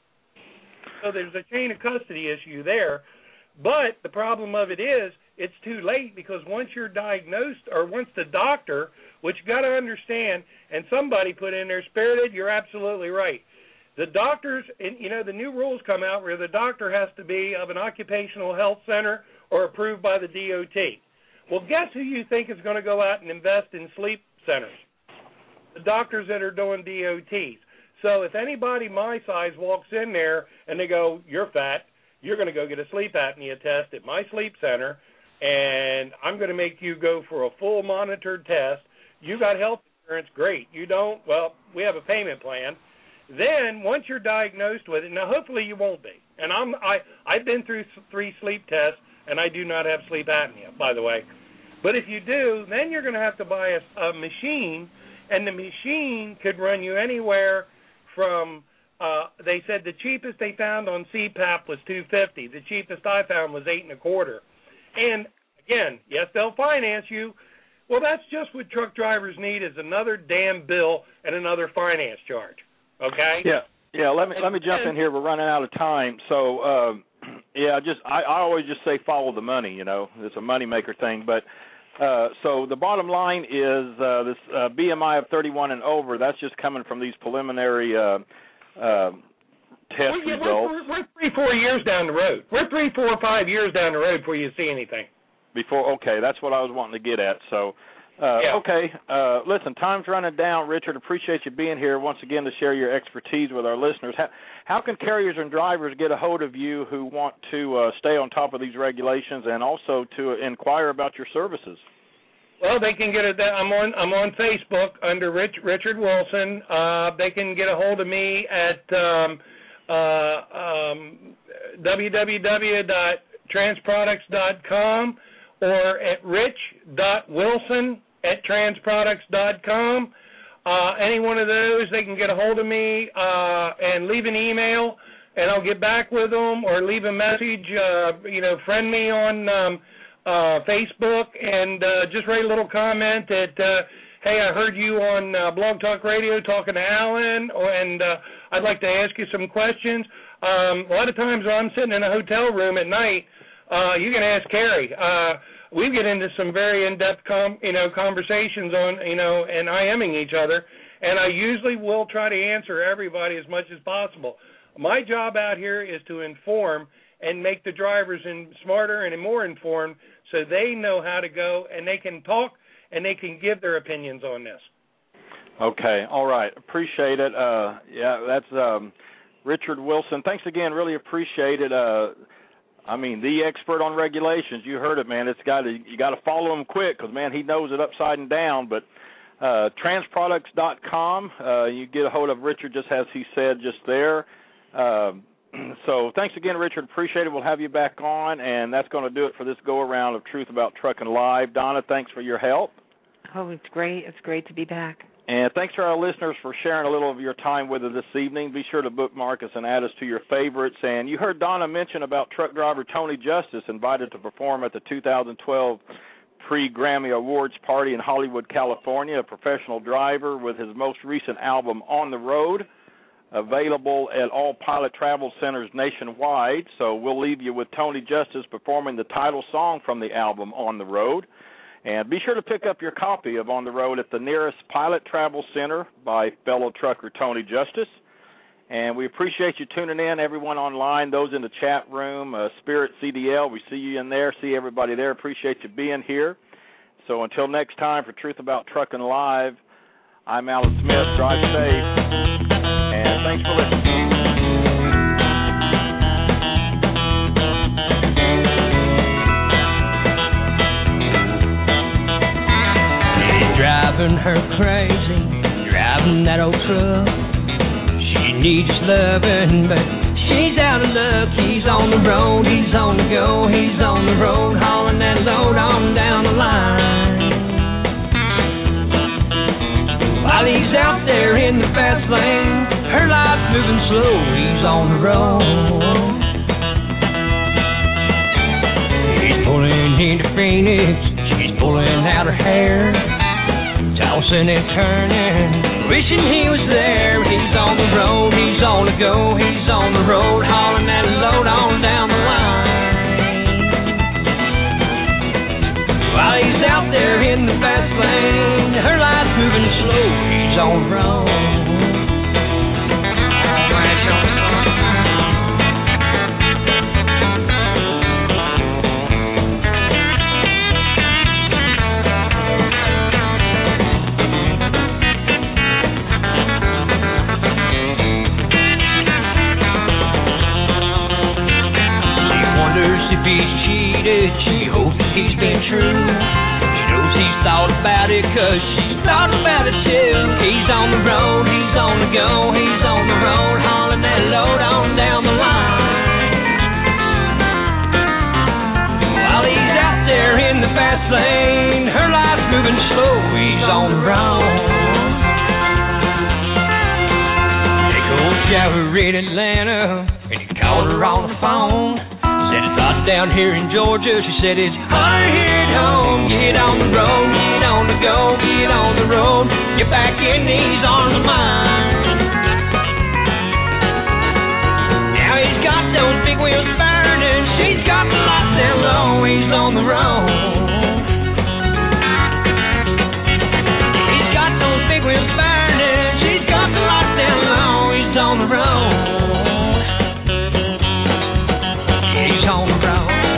So there's a chain of custody issue there. But the problem of it is, it's too late because once you're diagnosed, or once the doctor, which you got to understand, and somebody put in there, spirited, you're absolutely right. The doctors, and you know, the new rules come out where the doctor has to be of an occupational health center or approved by the DOT. Well, guess who you think is going to go out and invest in sleep centers? The doctors that are doing DOTs. So if anybody my size walks in there and they go, "You're fat," you're going to go get a sleep apnea test at my sleep center, and I'm going to make you go for a full monitored test. You got health insurance, great. You don't, well, we have a payment plan. Then once you're diagnosed with it, now hopefully you won't be. And I'm I I've been through three sleep tests, and I do not have sleep apnea, by the way. But if you do, then you're going to have to buy a, a machine, and the machine could run you anywhere from uh, they said the cheapest they found on CPAP was 250. The cheapest I found was eight and a quarter. And again, yes, they'll finance you. Well, that's just what truck drivers need is another damn bill and another finance charge. Okay? Yeah. Yeah, let me let me jump in here. We're running out of time. So, uh, yeah, just I, I always just say follow the money. You know, it's a money maker thing. But uh, so the bottom line is uh, this uh, BMI of 31 and over. That's just coming from these preliminary uh, uh, test well, yeah, results. We're, we're, we're three, four years down the road. We're three, four, five years down the road before you see anything. Before, okay, that's what I was wanting to get at. So, uh, Yeah. okay, uh, listen, time's running down. Richard, appreciate you being here once again to share your expertise with our listeners. How, how can carriers and drivers get a hold of you who want to uh, stay on top of these regulations and also to inquire about your services? Well, they can get it. I'm on. I'm on Facebook under Rich, Richard Wilson. Uh, they can get a hold of me at um, uh, um, www.transproducts.com or at rich.wilson at transproducts.com. Uh, any one of those, they can get a hold of me uh, and leave an email, and I'll get back with them, or leave a message. Uh, you know, friend me on um, uh, Facebook, and uh, just write a little comment that, uh, hey, I heard you on uh, Blog Talk Radio talking to Alan, and uh, I'd like to ask you some questions. Um, a lot of times when I'm sitting in a hotel room at night, uh, you can ask Carrie. Uh, we get into some very in-depth, com- you know, conversations on, you know, and IMing each other, and I usually will try to answer everybody as much as possible. My job out here is to inform and make the drivers in smarter and more informed, so they know how to go and they can talk and they can give their opinions on this. Okay, all right, appreciate it. Uh, yeah, that's um, Richard Wilson. Thanks again, really appreciate it. Uh, I mean, the expert on regulations. You heard it, man. It's got to you got to follow him quick because man, he knows it upside and down. But uh, transproducts.com, uh, you get a hold of Richard, just as he said just there. Um, so thanks again, Richard. Appreciate it. We'll have you back on, and that's going to do it for this go around of Truth About Trucking Live. Donna, thanks for your help. Oh, it's great. It's great to be back. And thanks to our listeners for sharing a little of your time with us this evening. Be sure to bookmark us and add us to your favorites. And you heard Donna mention about truck driver Tony Justice invited to perform at the 2012 pre Grammy Awards party in Hollywood, California. A professional driver with his most recent album On the Road, available at all pilot travel centers nationwide. So we'll leave you with Tony Justice performing the title song from the album On the Road. And be sure to pick up your copy of On the Road at the nearest Pilot Travel Center by fellow trucker Tony Justice. And we appreciate you tuning in, everyone online, those in the chat room, uh, Spirit CDL, we see you in there, see everybody there. Appreciate you being here. So until next time for Truth About Trucking Live, I'm Alan Smith. Drive safe, and thanks for listening. That old truck. She needs loving, but she's out of luck. He's on the road, he's on the go, he's on the road, hauling that load on down the line. While he's out there in the fast lane, her life's moving slow, he's on the road. She's pulling into Phoenix, she's pulling out her hair, tossing and turning, wishing he was there. He's on the road, he's on the go, he's on the road, hauling that load on down the line. While he's out there in the fast lane, her life's moving slow, he's on the road. He's cheated. She hopes he's been true. She knows he's thought about it cause she's thought about it too. He's on the road, he's on the go, he's on the road, hauling that load on down the line. While he's out there in the fast lane, her life's moving slow, he's on the road. Shower in Atlanta, and he called her on the phone down here in Georgia. She said it's hard here at home. Get on the road, get on the go, get on the road. Get back in these arms of mine. Now he's got those big wheels burning. She's got the lights down low. He's on the road. He's got those big wheels burning. She's got the lights down low. He's on the road. on the ground.